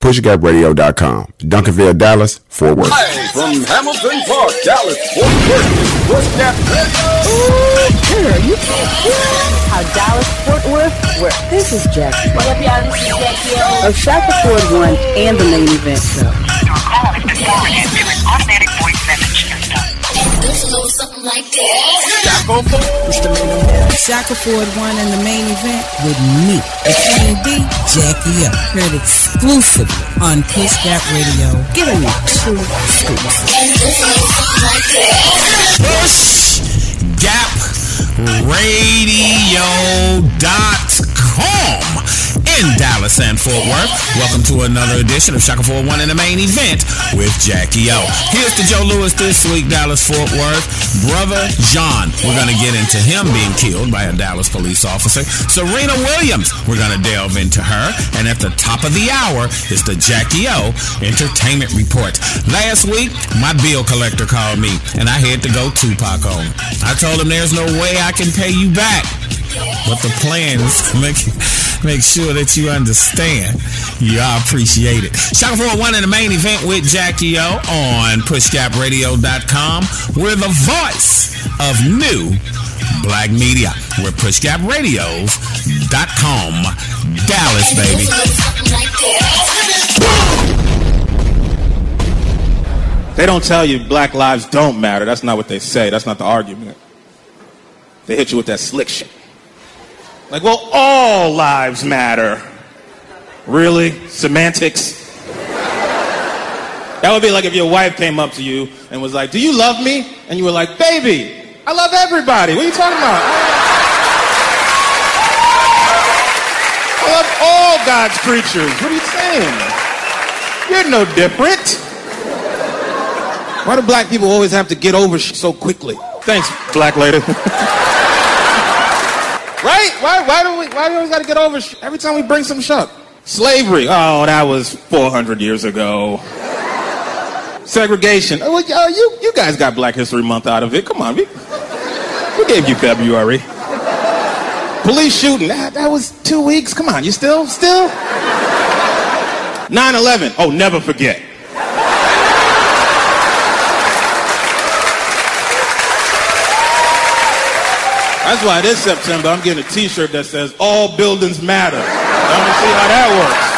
PushGapRadio.com. Duncanville, Dallas, Fort Worth. Live from Hamilton Park, Dallas, Fort Worth, Push Gap Radio. Girl, you can't hear how Dallas, Fort Worth, where this is Jackie. What up, y'all? This is Jackie O. Of Shaka Ford One and the main event show. Your call is forwarded to an automatic voice message system. Ford. Shaka Ford won in the main event with me, the Queen B, Jackie O. Heard exclusively on Push Gap Radio. Giving you two scoops. PushGapRadio.com in Dallas and Fort Worth. Welcome to another edition of Shaka 41 in the main event with Jackie O. Here's to Joe Lewis this week, Dallas, Fort Worth. Botham Jean, we're going to get into him being killed by a Dallas police officer. Serena Williams, we're going to delve into her. And at the top of the hour is the Jackie O Entertainment Report. Last week, my bill collector called me and I had to go Tupac on. I told him there's no way I can pay you back. But the plan is to make, make sure that you understand. You all appreciate it. Shout out for one in the main event with Jackie O on pushgapradio.com. We're the voice of new black media. We're pushgapradios.com. Dallas, baby. They don't tell you black lives don't matter. That's not what they say. That's not the argument. They hit you with that slick shit. Like, well, all lives matter. Really? Semantics? That would be like if your wife came up to you and was like, Do you love me? And you were like, Baby, I love everybody. What are you talking about? I love all God's creatures. What are you saying? You're no different. Why do black people always have to get over so quickly? Thanks, black lady. right? Why, why do we why do we always got to get over sh- every time we bring some shit up? Slavery. Oh, that was 400 years ago. Segregation. Oh, well, uh, you, you guys got Black History Month out of it. Come on. We, we gave you February. Police shooting. That, that was two weeks. Come on. You still? Still? 9 11. Oh, never forget. That's why this September I'm getting a T-shirt that says "All buildings matter." I want to see how that works.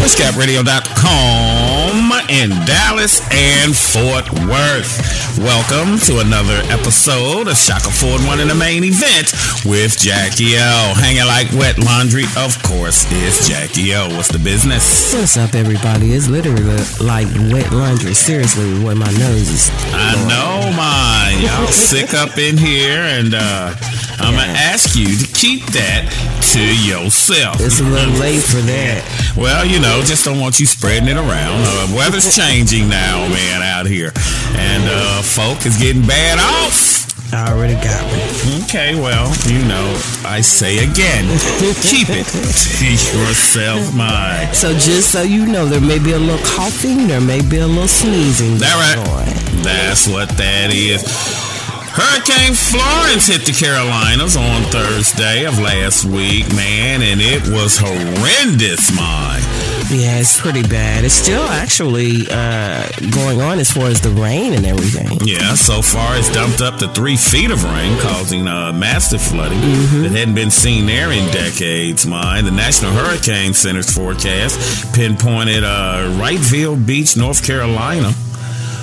PushGapRadio.com in Dallas and Fort Worth. Welcome to another episode of Shaka Ford One in the main event with Jackie O. Hanging like wet laundry, of course, is Jackie O. What's the business? What's up, everybody? It's literally like wet laundry. Seriously, way my nose is. I know mine. Y'all sick up in here, and uh, I'm gonna ask you to keep that to yourself. It's a little late for that. Well, you know, just don't want you spreading it around. Uh, weather's changing now, man, out here, and uh, folk is getting bad off. I already got me. Okay, well, you know, I say again, keep it to yourself, mind. So just so you know, there may be a little coughing, there may be a little sneezing. That right? on. That's what that is. Hurricane Florence hit the Carolinas on Thursday of last week, man, and it was horrendous, mine. Yeah, it's pretty bad. It's still actually uh, going on as far as the rain and everything. Yeah, so far it's dumped up to three feet of rain, causing uh, massive flooding that hadn't been seen there in decades. Mine, the National Hurricane Center's forecast pinpointed uh, Wrightsville Beach, North Carolina.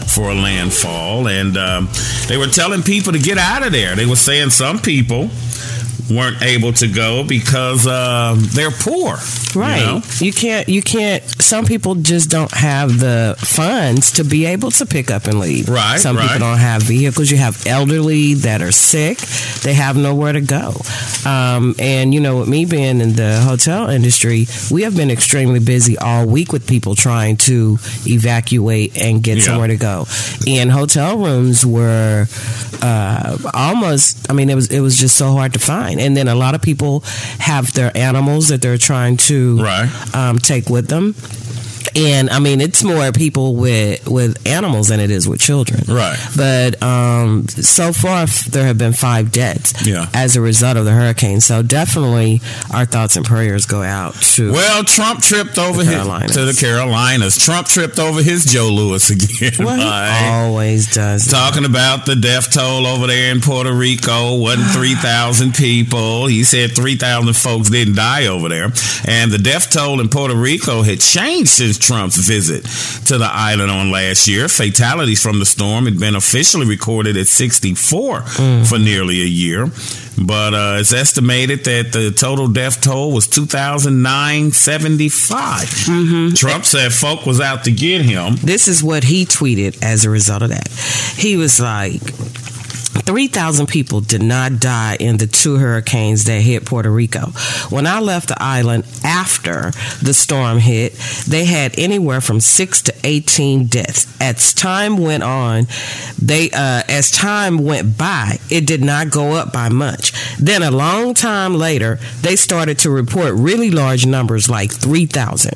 For a landfall, and um, they were telling people to get out of there. They were saying some people weren't able to go because uh, they're poor. Right. You know? You can't you can't some people just don't have the funds to be able to pick up and leave. Right, Some right. people don't have vehicles. You have elderly that are sick. They have nowhere to go. Um, and you know, with me being in the hotel industry, we have been extremely busy all week with people trying to evacuate and get Yeah. somewhere to go. And hotel rooms were uh, almost I mean it was it was just so hard to find. And then a lot of people have their animals that they're trying to Right. um, take with them. And I mean it's more people with with animals than it is with children. Right. But um, so far f- there have been five deaths. Yeah. As a result of the hurricane, so definitely our thoughts and prayers go out to. Well, Trump tripped over his to the Carolinas. Trump tripped over his Joe Lewis again. well, he always does. that. Talking about the death toll over there in Puerto Rico wasn't 3,000 people. He said 3,000 folks didn't die over there. And the death toll in Puerto Rico had changed since Trump's visit to the island on last year. Fatalities from the storm had been officially recorded at 64 for nearly a year. But uh, it's estimated that the total death toll was 2,975. Trump said folk was out to get him. This is what he tweeted as a result of that. He was like, 3,000 people did not die in the two hurricanes that hit Puerto Rico. When I left the island after the storm hit, they had anywhere from 6 to 18 deaths. As time went on, they uh, as time went by, it did not go up by much. Then a long time later, they started to report really large numbers like 3,000.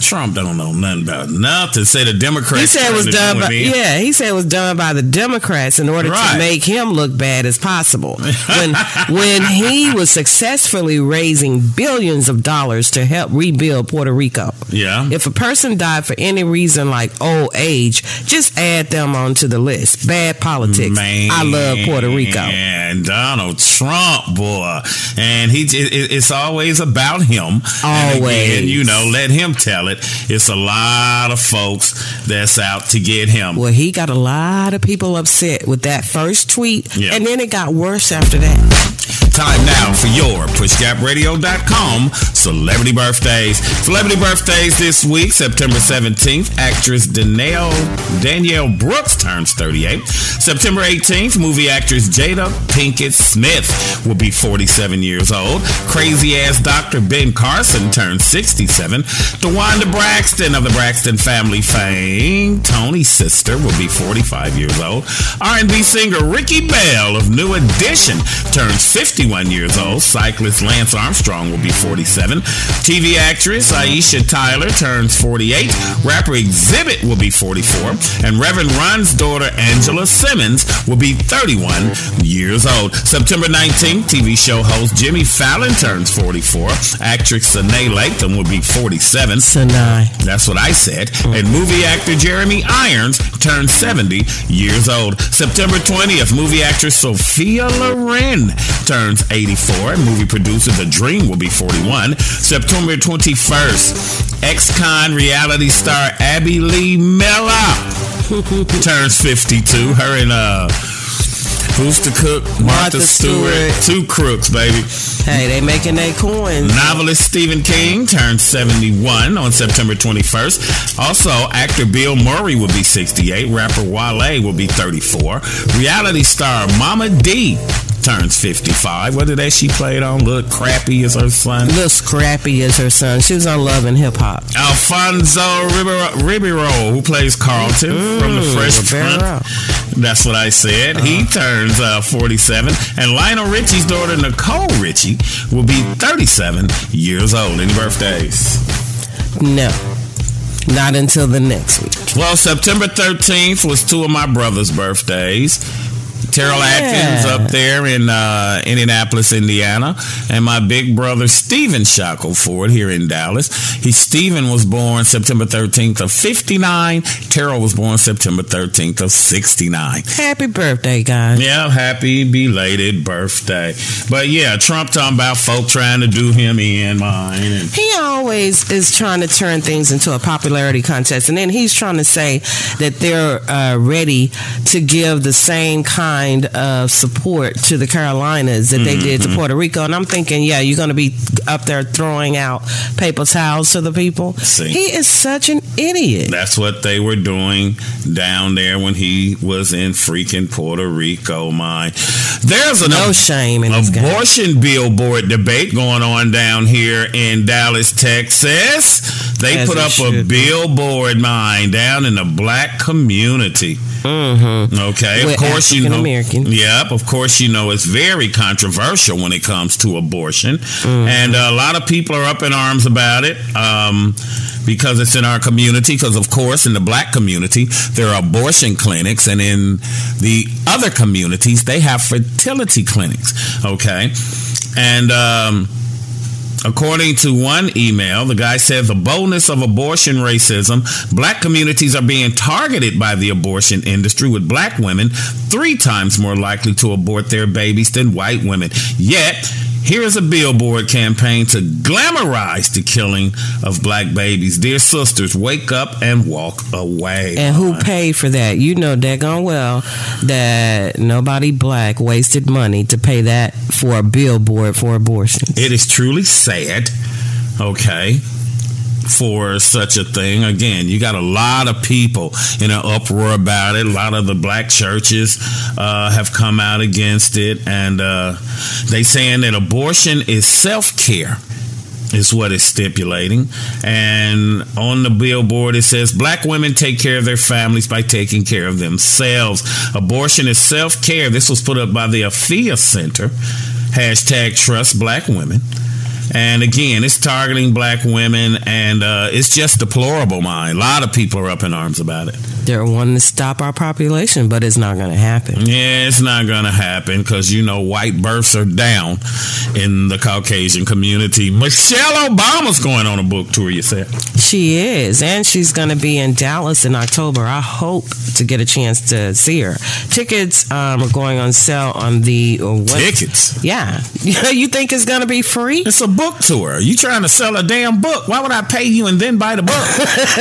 Trump don't know nothing about nothing. Say the Democrats. He said it was done by yeah. He said it was done by the Democrats in order Right. to make him look bad as possible. When when he was successfully raising billions of dollars to help rebuild Puerto Rico. Yeah. If a person died for any reason like old age, just add them onto the list. Bad politics. Man, I love Puerto Rico. And Donald Trump, boy, and he it, it- it's always about him. And again, Always. you know, let him tell it. It's a lot of folks that's out to get him. Well, he got a lot of people upset with that first tweet, Yeah. and then it got worse after that. Time now for your pushgapradio.com celebrity birthdays. Celebrity birthdays this week, September 17th, actress Danielle, Danielle Brooks turns 38. September 18th, movie actress Jada Pinkett Smith will be 47 years old. Crazy ass Dr. Ben Carson turns 67. Towanda Braxton of the Braxton family fame, Tony's sister, will be 45 years old. R&B singer Ricky Bell of New Edition turns 51 years old. Cyclist Lance Armstrong will be 47. TV actress Aisha Tyler turns 48. Rapper Xzibit will be 44. And Reverend Run's daughter Angela Simmons will be 31 years old. September 19th, TV show host Jimmy Fallon turns 44. Actress Sanaa Lathan will be 47. Sanaa. That's what I said. Hmm. And movie actor Jeremy Irons turned 70 years old. September 20th, movie actress Sophia Loren turns 84. And movie producer The Dream will be 41. September 21st, ex-con reality star Abby Lee Miller turns 52. Her and uh Who's the cook? Martha, Martha Stewart. Stewart. Two crooks, baby. Hey, they making their coins. Novelist Stephen King turns 71 on September 21st. Also, actor Bill Murray will be 68. Rapper Wale will be 34. Reality star Mama Dee turns 55. What did that she played on? Look crappy as her son. Little scrappy as her son. She was on Love and Hip Hop. Alfonso Ribeiro, Ribeiro who plays Carlton from the Fresh. Prince. That's what I said. He uh-huh. Turns uh, 47. And Lionel Richie's daughter, Nicole Richie, will be 37 years old. Any birthdays? No, not until the next week. Well, September 13th was two of my brother's birthdays. Terrell Yeah. Atkins up there in uh, Indianapolis, Indiana, and my big brother Stephen Shackelford here in Dallas. He Stephen was born September 13th of 59. Terrell was born September 13th of 69. Happy birthday, guys. Yeah, happy belated birthday. But yeah, Trump talking about folk trying to do him in mine and He always is trying to turn things into a popularity contest, and then he's trying to say that they're uh, ready to give the same kind of support to the Carolinas that they did to Puerto Rico. And I'm thinking, yeah, you're going to be up there throwing out paper towels to the people. See. He is such an idiot. That's what they were doing down there when he was in freaking Puerto Rico, My, There's an No shame in abortion billboard debate going on down here in Dallas, Texas. They As put up a billboard, mine, down in the black community. Mm-hmm. Okay, With of course you know American. Yep, of course, you know it's very controversial when it comes to abortion, and a lot of people are up in arms about it um, because it's in our community. Because of course, in the black community, there are abortion clinics, and in the other communities, they have fertility clinics. Okay, and. Um, According to one email, the guy said the boldness of abortion racism, black communities are being targeted by the abortion industry with black women three times more likely to abort their babies than white women. Yet, here is a billboard campaign to glamorize the killing of black babies. Dear sisters, wake up and walk away. And who paid for that? You know daggone well that nobody black wasted money to pay that for a billboard for abortion. It is truly sad, okay, for such a thing. Again, you got a lot of people in an uproar about it. A lot of the black churches uh, have come out against it, and uh, they saying that abortion is self care. Is what it's stipulating. And on the billboard, it says Black women take care of their families by taking care of themselves. Abortion is self care. This was put up by the Afiya Center. Hashtag trust black women. And again, it's targeting black women, and uh, it's just deplorable, mind. A lot of people are up in arms about it. They're wanting to stop our population, but it's not going to happen. Yeah, it's not going to happen because, you know, white births are down in the Caucasian community. Michelle Obama's going on a book tour, you said. She is, and she's going to be in Dallas in October. I hope to get a chance to see her. Tickets um, are going on sale on the uh, what- Tickets. Yeah, you think it's going to be free? It's a book tour. You trying to sell a damn book? Why would I pay you and then buy the book?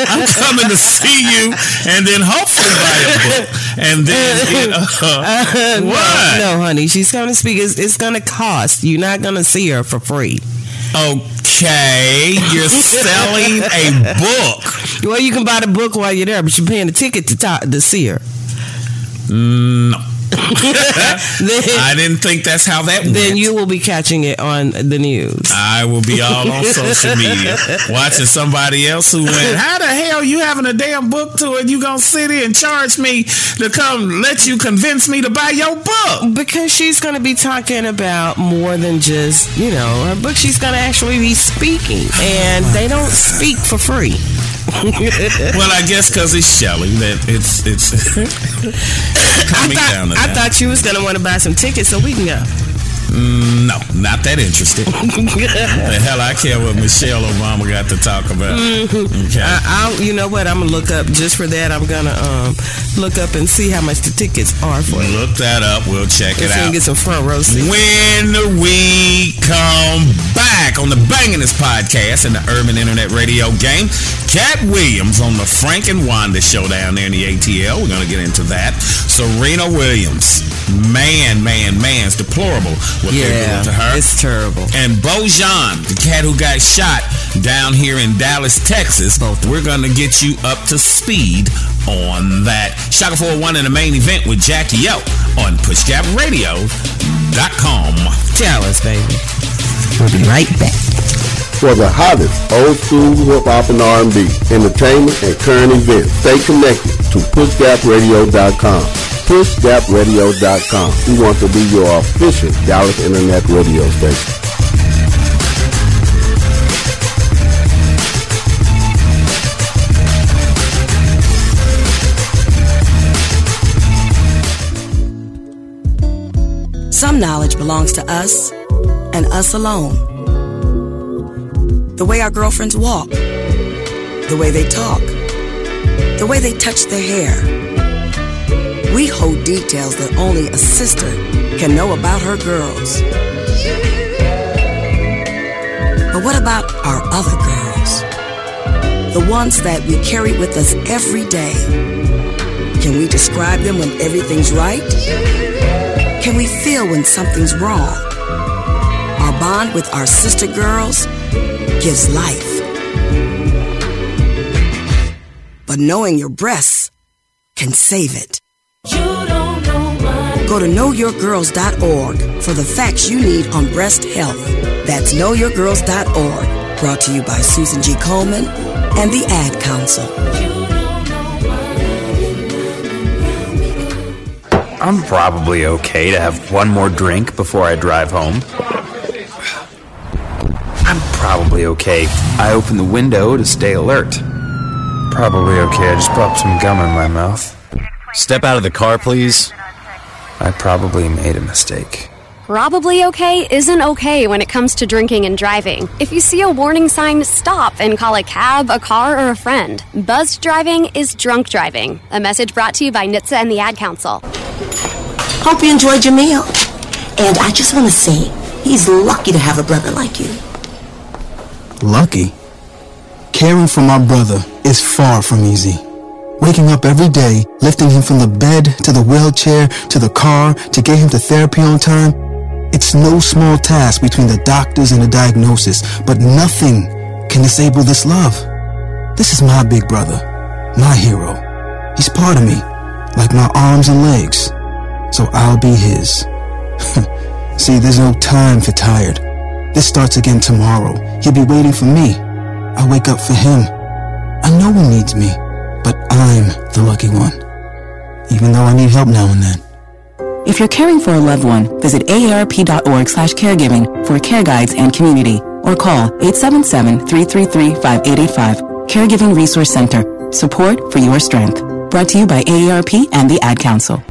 I'm coming to see you and then hopefully buy a book and then uh, what? No, no, honey, she's coming to speak. It's, it's going to cost. You're not going to see her for free. Okay, you're selling a book. Well, you can buy the book while you're there, but you're paying the ticket to to see her. No, then, I didn't think that's how that went. then you will be catching it on the news. I will be all on social media watching somebody else who went, How the hell you having a damn book tour and you gonna sit here and charge me to come let you convince me to buy your book? Because she's going to be talking about more than just, you know, her book. She's going to actually be speaking, and they don't speak for free. Well, I guess because it's Shelley that it's it's I thought, down I that. thought you was to want to buy some tickets so we can go. No, not that interested. the hell I care what Michelle Obama got to talk about. Okay. I, I'll, you know what? I'm gonna look up just for that. I'm gonna um, look up and see how much the tickets are for. it. Look that up. We'll check it Let's see and out. get some front row seats. When we come back on the Bangin'est podcast and the Urban Internet Radio game, Katt Williams on the Frank and Wanda show down there in the ATL. We're going to get into that. Serena Williams. Man, man, man's deplorable what they're Yeah, doing to her. it's terrible. and Botham Jean, the cat who got shot down here in Dallas, Texas. We're going to get you up to speed on that. Shaka 401 in the main event with Jackie O on PushGapRadio.com. Tell us, baby. We'll be right back. For the hottest old school hip hop and R&B, entertainment, and current events, stay connected to PushGapRadio.com. PushGapRadio.com. We want to be your official Dallas Internet radio station. Some knowledge belongs to us and us alone. The way our girlfriends walk, the way they talk, the way they touch their hair. We hold details that only a sister can know about her girls. But what about our other girls? The ones that we carry with us every day. Can we describe them when everything's right? Can we feel when something's wrong? Our bond with our sister girls gives life. But knowing your breasts can save it. Go to knowyourgirls.org for the facts you need on breast health. That's knowyourgirls.org. Brought to you by Susan G. Komen and the Ad Council. I'm probably okay to have one more drink before I drive home. I'm probably okay. I open the window to stay alert. Probably okay. I just popped some gum in my mouth. Step out of the car, please. I probably made a mistake. Probably okay isn't okay when it comes to drinking and driving. If you see a warning sign, stop and call a cab, a car, or a friend. Buzzed driving is drunk driving. A message brought to you by NHTSA and the Ad Council. Hope you enjoyed your meal. And I just want to say, he's lucky to have a brother like you. Lucky? Caring for my brother is far from easy. Waking up every day, lifting him from the bed to the wheelchair to the car to get him to therapy on time, it's no small task between the doctors and the diagnosis, but nothing can disable this love. This is my big brother, my hero. He's part of me, like my arms and legs. So I'll be his. See, there's no time for tired. This starts again tomorrow. He'll be waiting for me. I wake up for him. I know he needs me, but I'm the lucky one. Even though I need help now and then. If you're caring for a loved one, visit aarp.org slash caregiving for care guides and community, or call 877-333-5885. Caregiving Resource Center. Support for your strength. Brought to you by AARP and the Ad Council.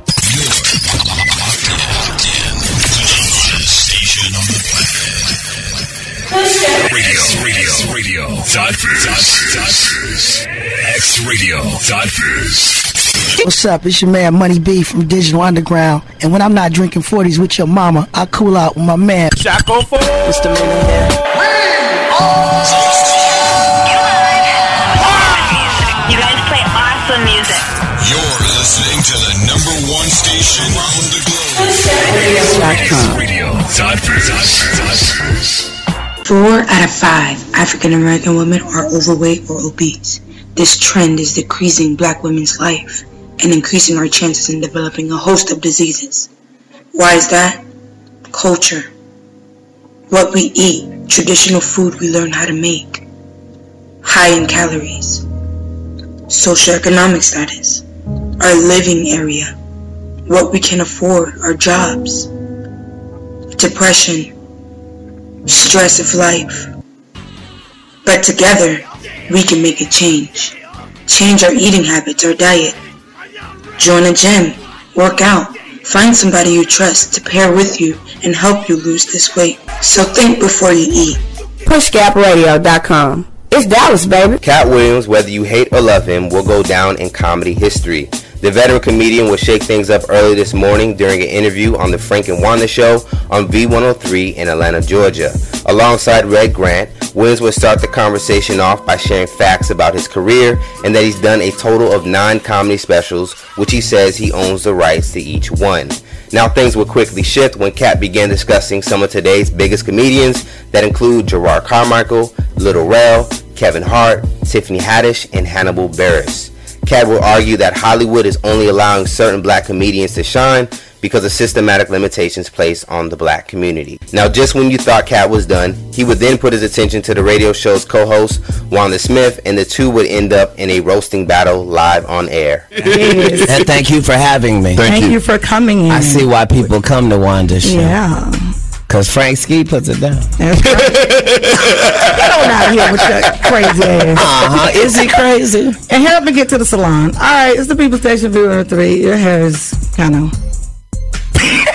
X radio. Dot. What's up? It's your man Money B from Digital Underground. And when I'm not drinking 40s with your mama, I cool out with my man. Shackle Four. What's the man here? You guys play awesome music. You're listening to the number one station around the globe. Radio. Dot biz. Dot biz. Four out of five African American women are overweight or obese. This trend is decreasing black women's life and increasing our chances in developing a host of diseases. Why is that? Culture. What we eat, traditional food we learn how to make, high in calories. Socioeconomic status, our living area, what we can afford, our jobs, depression, stress of life. But together, we can make a change. Change our eating habits, our diet. Join a gym, work out, find somebody you trust to pair with you and help you lose this weight. So think before you eat. PushGapRadio.com. It's Dallas, baby. Katt Williams, whether you hate or love him, will go down in comedy history. The veteran comedian will shake things up early this morning during an interview on the Frank and Wanda Show on V103 in Atlanta, Georgia. Alongside Red Grant, Williams will start the conversation off by sharing facts about his career and that he's done a total of nine comedy specials, which he says he owns the rights to each one. Now things will quickly shift when Katt began discussing some of today's biggest comedians that include Jerrod Carmichael, Little Rel, Kevin Hart, Tiffany Haddish, and Hannibal Buress. Katt will argue that Hollywood is only allowing certain black comedians to shine because of systematic limitations placed on the black community. Now, just when you thought Katt was done, he would then put his attention to the radio show's co-host, Wanda Smith, and the two would end up in a roasting battle live on air. and thank you for having me. Thank, you. for coming in. I see why people come to Wanda's show. Yeah. Because Frank Ski puts it down. That's right. Get on out here with your crazy ass. Uh-huh. Is he crazy? And help me get to the salon. All right, it's the People Station Viewer 3. Your hair is kind of.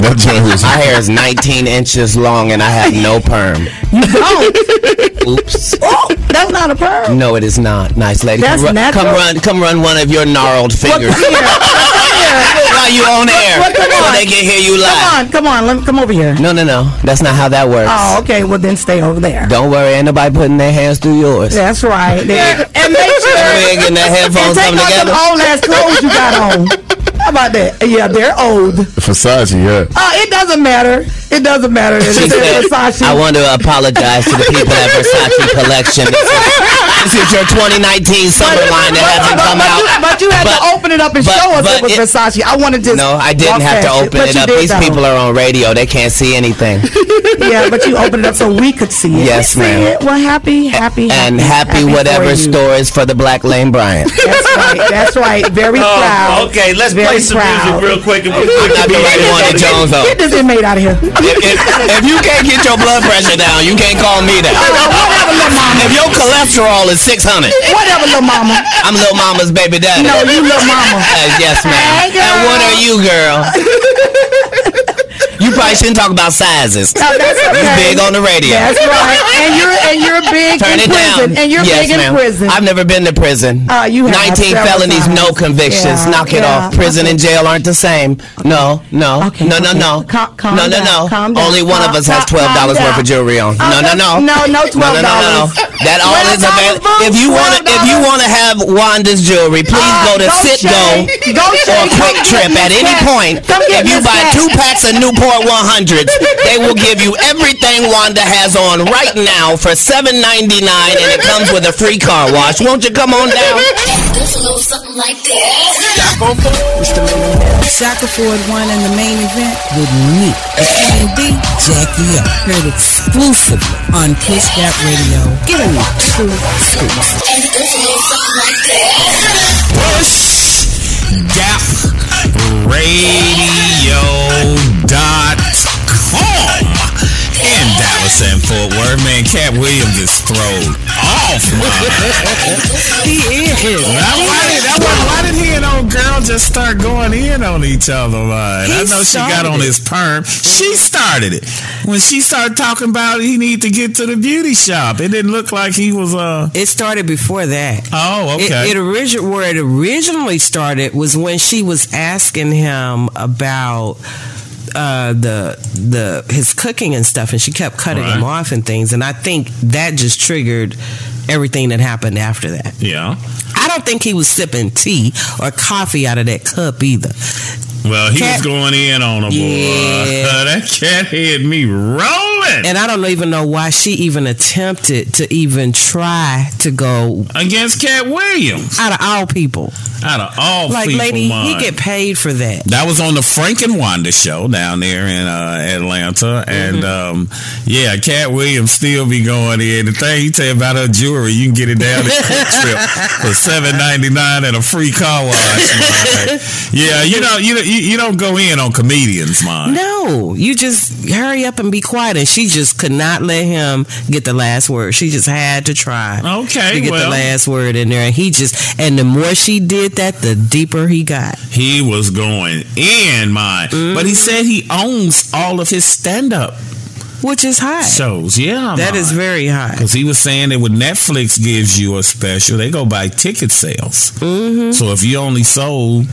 My hair is 19 inches long and I have no perm. You don't. Oops. Oh, that's not a perm. No, it is not. Nice lady. That's come, run, natural. come run, come run one of your gnarled fingers while you on air, Well, come so on. they can hear you live. Come on, come on. Let me come over here. No, no, no. That's not how that works. Oh, okay. Well, then stay over there. Don't worry, ain't nobody putting their hands through yours. That's right. There. And make sure. We ain't getting that and take come off together. them old ass clothes you got on. How about that? Yeah, they're old. Versace, yeah. Oh, it doesn't matter. It doesn't matter. She said, Versace. I want to apologize to the people at Versace Collection. This is This your 2019 summer line that hasn't come but, out. You, but you had But- to open it up and but- show us but it was it- Versace. I wanted to. No, I didn't have to open it up. These people are on radio; they can't see anything. yeah, but you opened it up so we could see it. Yes, We see ma'am. it. Well, happy, happy, And happy, for whatever you. stores for the Black Lane Bryant. That's right. That's right. Very Oh, proud. okay, let's Very play some proud. music real quick. I'm not the right one to Jones though. Get this inmate out of here. If, if, if you can't get your blood pressure down, you can't call me that. Whatever, little mama. If your cholesterol is 600, Whatever, little mama. I'm little mama's baby daddy. No, you little mama. Uh, yes, ma'am. Hey, and what are you, girl? you probably shouldn't talk about sizes. No, that's You okay. big on the radio. That's right. And you're and you're big Turn in it prison. down. And you're yes, big in ma'am. prison. I've never been to prison. Uh, you have 19 felonies, times. no convictions. Yeah, Knock it yeah, off. Prison and jail aren't the same. No, no, Okay, no, no, no. Cal- calm no, no, no. calm down. Only one of us has twelve dollars worth of jewelry on. No, no, no. no, no No, no, no, no, no. That all is available. If you want to, if you want to have Wanda's jewelry, please Uh, go to go Sit Go or Quick Trip at any point. If you buy two packs of Newport 100s, they will give you everything Wanda has on right now for seven ninety nine, and it comes with a free car wash. Won't you come on down? something like this. Shaka Ford won in the main event with me, Queen B, Jackie O. Heard exclusively on Push Gap Radio. Giving you true scoops. And it a little something like this. Push Gap Radio dot com in Dallas and Fort Worth. Man, Katt Williams is thrown off. he is. Why, why, did, that was- why did he and old girl just start going in on each other? Man? I know she got on his perm. She started it when she started talking about he need to get to the beauty shop. It didn't look like he was. Uh, It started before that. oh, It, okay. it origin where it originally started was when she was asking him about uh, the the his cooking and stuff, and she kept cutting him off and things, and I think that just triggered everything that happened after that. yeah. I don't think he was sipping tea or coffee out of that cup either. Well, he Cat- was going in on him, boy. Yeah. that cat had me rolling And I don't even know why she even attempted to even try to go against Katt Williams. out of all people. Out of all like, people, lady, man. he get paid for that. That was on the Frank and Wanda show down there in uh, Atlanta, and Mm-hmm. um, yeah, Katt Williams still be going in. The thing he tell you about her jewelry, you can get it down at Quick Trip for seven ninety nine and a free car wash. yeah, you know, you, you you don't go in on comedians, man. No, you just hurry up and be quiet. And she just could not let him get the last word. She just had to try Okay, to get well. the last word in there. And he just, and the more she did that, the deeper he got. He was going in, man. But he said he owns all of his stand up Which is high. shows. Yeah, That is very high. Because he was saying that when Netflix gives you a special, they go by ticket sales. Mm-hmm. So if you only sold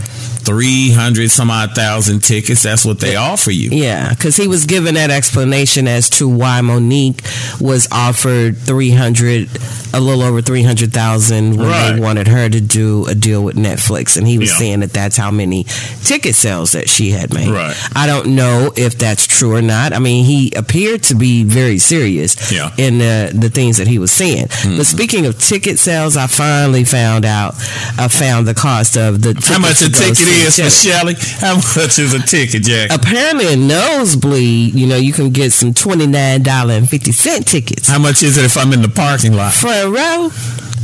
300 some odd thousand tickets, that's what they offer you. Yeah, because he was given that explanation as to why Mo'Nique was offered three hundred, a little over three hundred thousand when Right. they wanted her to do a deal with Netflix, and he was Yeah. saying that that's how many ticket sales that she had made. Right. I don't know if that's true or not. I mean, he appeared to be very serious Yeah. in the the things that he was saying. Mm-hmm. But speaking of ticket sales, I finally found out. I found the cost of the. How much a tickets to go ticket is Shelly? How much is a ticket, Jack? Apparently, a nosebleed, you know, you can get some twenty nine dollar and fifty cent tickets. How much is it if I'm in the parking lot? For a row,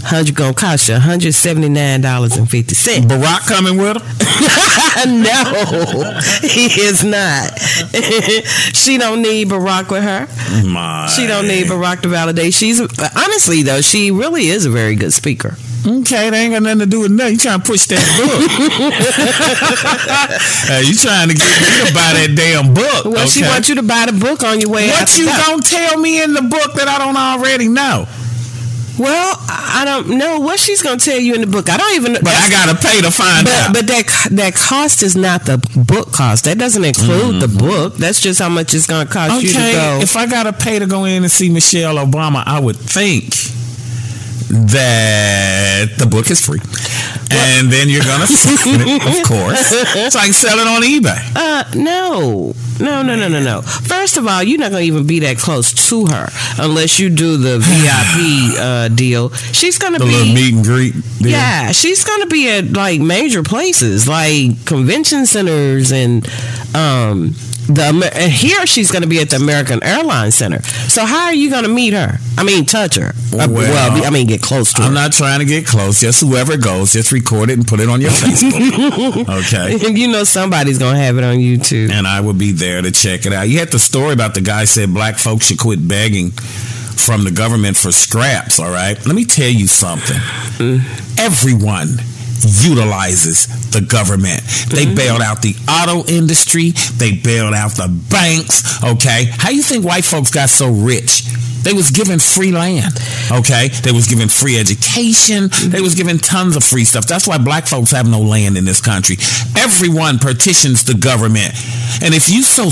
hundred gonna cost you one hundred seventy nine dollars and fifty cent. Barack coming with her? no, he is not. she don't need Barack with her. My. She don't need Barack to validate. She's honestly though, she really is a very good speaker. Okay, they ain't got nothing to do with nothing. You trying to push that book. Uh, you trying to get me to buy that damn book. Well, she okay? wants you to buy the book on your way out. What you door. gonna tell me in the book that I don't already know? Well, I don't know what she's gonna tell you in the book. I don't even. But I gotta pay to find But, out. but that that cost is not the book cost. That doesn't include the book. That's just how much it's going to cost you to go. if I gotta pay to go in and see Michelle Obama, I would think that the book is free, and then you're gonna sign it, of course, so I can sell it on eBay. uh, no, No, no, no, no, no. First of all, you're not going to even be that close to her unless you do the VIP uh, deal. She's going to be little meet and greet. deal. Yeah, she's gonna be at like major places, like convention centers, and um, the and here she's gonna be at the American Airlines Center. So how are you gonna meet her? I mean, touch her. Uh, well, I mean, get close to her. I'm not trying to get close. Just whoever goes, just record it and put it on your Facebook. okay. And you know somebody's gonna have it on YouTube. And I will be there to check it out. You had the story about the guy said black folks should quit begging from the government for scraps, all right? Let me tell you something. Everyone utilizes the government. They mm-hmm. bailed out the auto industry, they bailed out the banks, okay? How you think white folks got so rich? They was given free land, okay? They was given free education. Mm-hmm. They was given tons of free stuff. That's why black folks have no land in this country. Everyone petitions the government. And if you so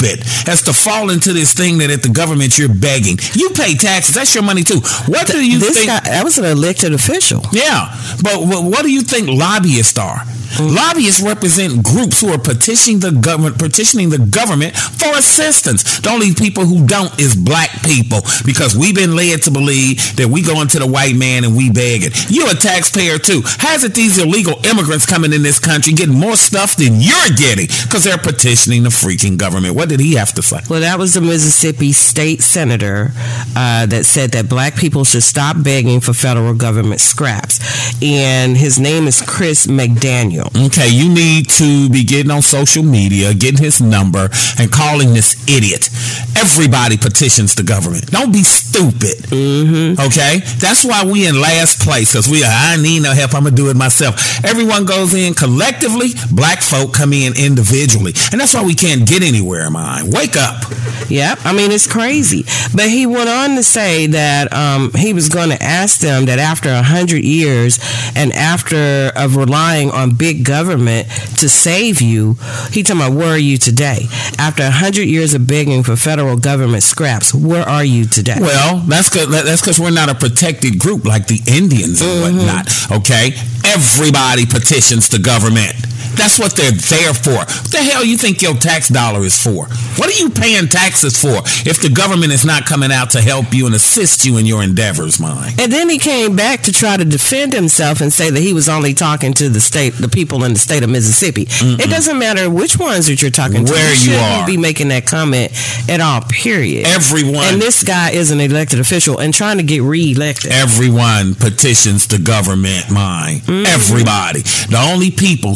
stupid as to fall into this thing that at the government you're begging, you pay taxes. That's your money too. What do you this think? guy, that was an elected official. Yeah, but what, what do you think lobbyists are? Lobbyists represent groups who are petitioning the government, petitioning the government for assistance. The only people who don't is black people because we've been led to believe that we go into the white man and we beg it. You're a taxpayer too. How's it these illegal immigrants coming in this country getting more stuff than you're getting because they're petitioning the freaking government? What did he have to say? Well, that was the Mississippi state senator uh, that said that black people should stop begging for federal government scraps. And his name is Chris McDaniel. Okay, you need to be getting on social media, getting his number, and calling this idiot. Everybody petitions the government. Don't be stupid. Mm-hmm. Okay, that's why we in last place because we are. I need no help. I'm gonna do it myself. Everyone goes in collectively. Black folk come in individually, and that's why we can't get anywhere. In Mine, wake up. Yep, I mean it's crazy. But he went on to say that um, he was going to ask them that after a hundred years and after of relying on big government to save you, he talking about where are you today? After a hundred years of begging for federal government scraps, where are you today? Well, that's cause, that's because we're not a protected group like the Indians and mm-hmm. whatnot. Okay, everybody petitions the government. That's what they're there for. What the hell you think your tax dollar is for? What are you paying taxes for if the government is not coming out to help you and assist you in your endeavors, mine? And then he came back to try to defend himself and say that he was only talking to the state, the people in the state of Mississippi. It doesn't matter which ones that you're talking to. Where you shouldn't are. be making that comment at all. Period. Everyone. And this guy is an elected official and trying to get reelected. Everyone petitions the government, mine. Mm-hmm. Everybody. The only people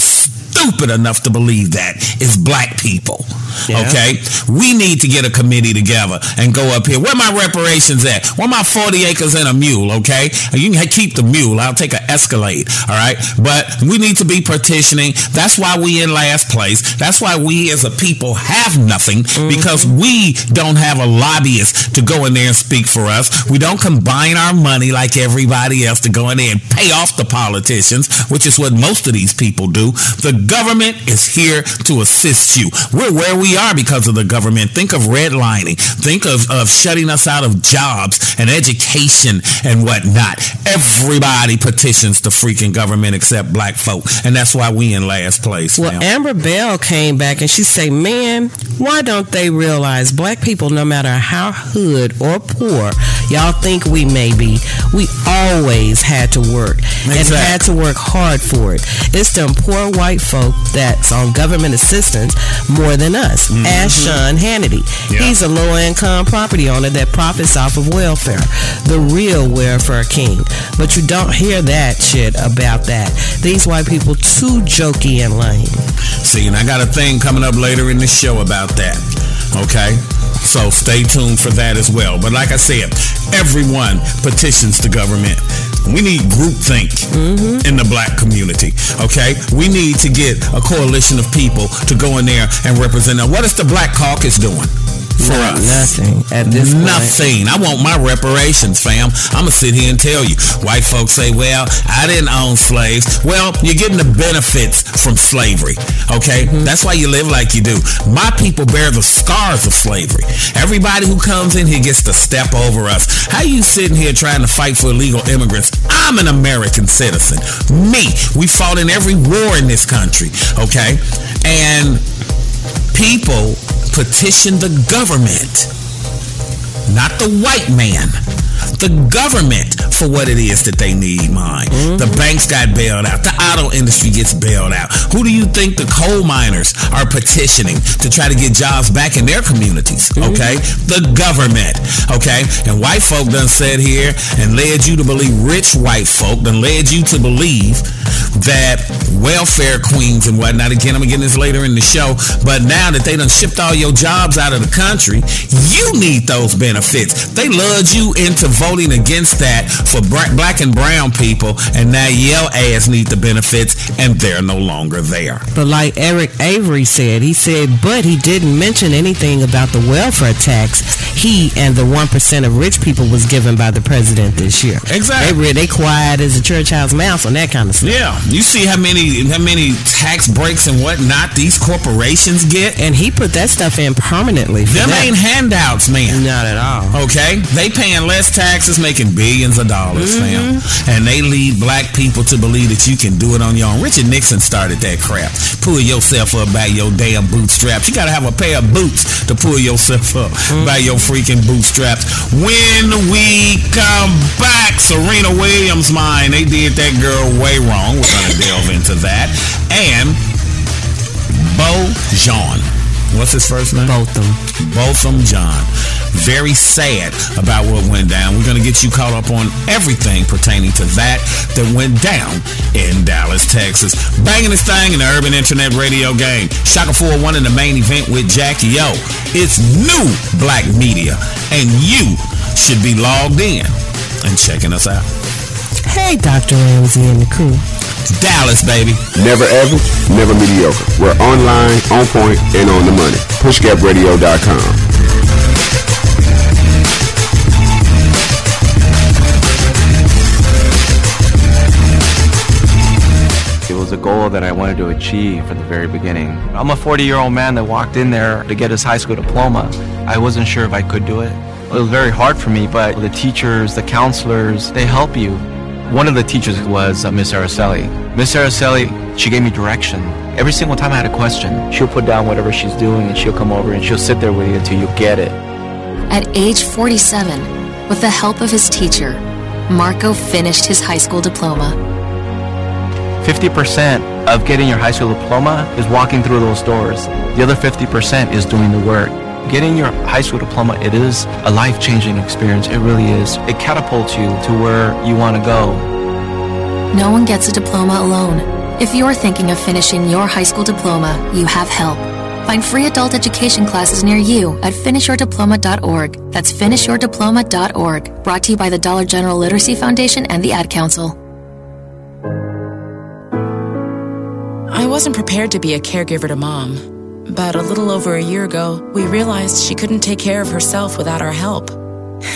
stupid enough to believe that is black people. Yeah. Okay? We need to get a committee together and go up here. Where my reparations at? Where my 40 acres and a mule, okay? You can keep the mule. I'll take an Escalade, all right? But we need to be partitioning. That's why we in last place. That's why we as a people have nothing mm-hmm. because we don't have a lobbyist to go in there and speak for us. We don't combine our money like everybody else to go in there and pay off the politicians, which is what most of these people do. The government is here to assist you. We're where we are because of the government. Think of redlining. Think of, of shutting us out of jobs and education and whatnot. Everybody petitions the freaking government except black folk. And that's why we in last place Well, now. Amber Bell came back and she said, "Man, why don't they realize black people, no matter how hood or poor y'all think we may be, we always had to work and had to work hard for it. It's them poor white folk that's on government assistance more than us." Mm-hmm. Ask Sean Hannity. Yeah. He's a low-income property owner that profits off of welfare, the real welfare king. But you don't hear that shit about that. These white people too jokey and lame. See, and I got a thing coming up later in the show about that. Okay? So stay tuned for that as well. But like I said, everyone petitions the government. We need groupthink mm-hmm. in the black community. Okay? We need to get a coalition of people to go in there and represent them. What is the Black Caucus doing? For us. Nothing at this point. Nothing. I want my reparations, fam. I'm gonna sit here and tell you. White folks say, "Well, I didn't own slaves." Well, you're getting the benefits from slavery. Okay, mm-hmm. that's why you live like you do. My people bear the scars of slavery. Everybody who comes in here gets to step over us. How you sitting here trying to fight for illegal immigrants? I'm an American citizen. Me, we fought in every war in this country. Okay, and people petitioned the government, not the white man. The government for what it is that they need, mine. The mm-hmm. banks got bailed out. The auto industry gets bailed out. Who do you think the coal miners are petitioning to try to get jobs back in their communities? Mm-hmm. Okay? The government. Okay? And white folk done said here and led you to believe, rich white folk done led you to believe that welfare queens and whatnot, again, I'm gonna get this later in the show, but now that they done shipped all your jobs out of the country, you need those benefits. They lured you into voting against that for black and brown people, and now your ass need the benefits, and they're no longer there. But like Eric Avery said, he said, but he didn't mention anything about the welfare tax he and the 1% of rich people was given by the president this year. Exactly. They, they quiet as a church house mouse on that kind of stuff. Yeah, you see how many how many tax breaks and whatnot these corporations get, And he put that stuff in permanently. For them that. ain't handouts, man. Not at all. Okay, they paying less taxes, making billions of dollars, mm-hmm. fam, and they lead black people to believe that you can do it on your own. Richard Nixon started that crap. Pull yourself up by your damn bootstraps. You gotta have a pair of boots to pull yourself up mm-hmm. by your freaking bootstraps. When we come back, Serena Williams, mine, they did that girl way wrong. We're gonna delve into that, and Bo Jean. What's his first name? Botham. Botham Jean. Very sad about what went down. We're going to get you caught up on everything pertaining to that that went down in Dallas, Texas. Banging this thing in the Urban Internet Radio game. Shaka 401 in the main event with Jackie O. It's new black media, and you should be logged in and checking us out. Hey, Dr. Ramsey and the crew. It's Dallas, baby. Never average, never mediocre. We're online, on point, and on the money. PushGapRadio.com. It was a goal that I wanted to achieve from the very beginning. I'm a 40 year old man that walked in there to get his high school diploma. I wasn't sure if I could do it. It was very hard for me, but the teachers, the counselors, they help you. One of the teachers was uh, Miss Araceli. Miss Araceli, she gave me direction. Every single time I had a question, she'll put down whatever she's doing and she'll come over and she'll sit there with you until you get it. At age 47, with the help of his teacher, Marco finished his high school diploma. 50% of getting your high school diploma is walking through those doors. The other 50% is doing the work. Getting your high school diploma, it is a life-changing experience. It really is. It catapults you to where you want to go. No one gets a diploma alone. If you're thinking of finishing your high school diploma, you have help. Find free adult education classes near you at finishyourdiploma.org. That's finishyourdiploma.org. Brought to you by the Dollar General Literacy Foundation and the Ad Council. I wasn't prepared to be a caregiver to mom, but a little over a year ago, we realized she couldn't take care of herself without our help.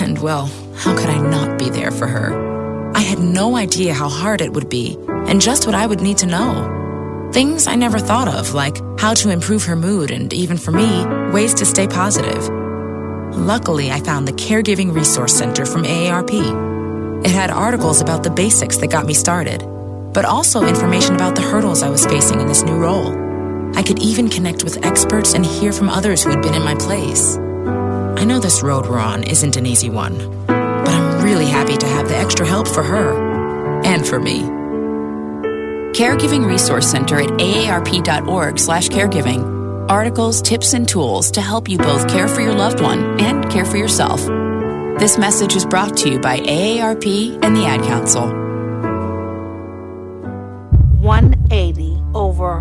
And well, how could I not be there for her? I had no idea how hard it would be and just what I would need to know. Things I never thought of, like how to improve her mood and even for me, ways to stay positive. Luckily, I found the Caregiving Resource Center from AARP. It had articles about the basics that got me started, but also information about the hurdles I was facing in this new role. I could even connect with experts and hear from others who had been in my place. I know this road we're on isn't an easy one, but I'm really happy to have the extra help for her and for me. Caregiving Resource Center at aarp.org slash caregiving. Articles, tips, and tools to help you both care for your loved one and care for yourself. This message is brought to you by AARP and the Ad Council. 180 over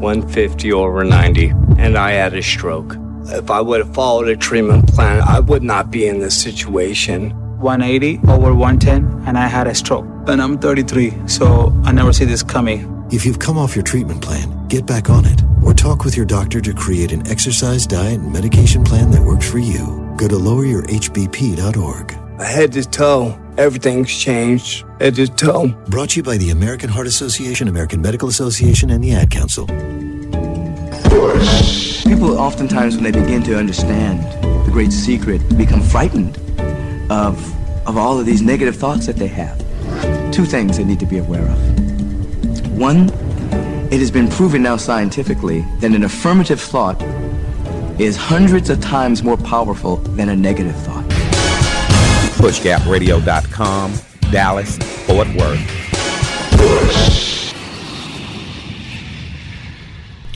150 over 90, and I had a stroke. If I would have followed a treatment plan, I would not be in this situation. 180 over 110, and I had a stroke. And I'm 33, so I never see this coming. If you've come off your treatment plan, get back on it. or talk with your doctor to create an exercise, diet, and medication plan that works for you. Go to loweryourhbp.org. Head to toe, everything's changed. Head to toe. Brought to you by the American Heart Association, American Medical Association, and the Ad Council. People oftentimes, when they begin to understand the great secret, become frightened of, of all of these negative thoughts that they have. Two things they need to be aware of. One, it has been proven now scientifically that an affirmative thought is hundreds of times more powerful than a negative thought. PushGapRadio.com, Dallas, Fort Worth.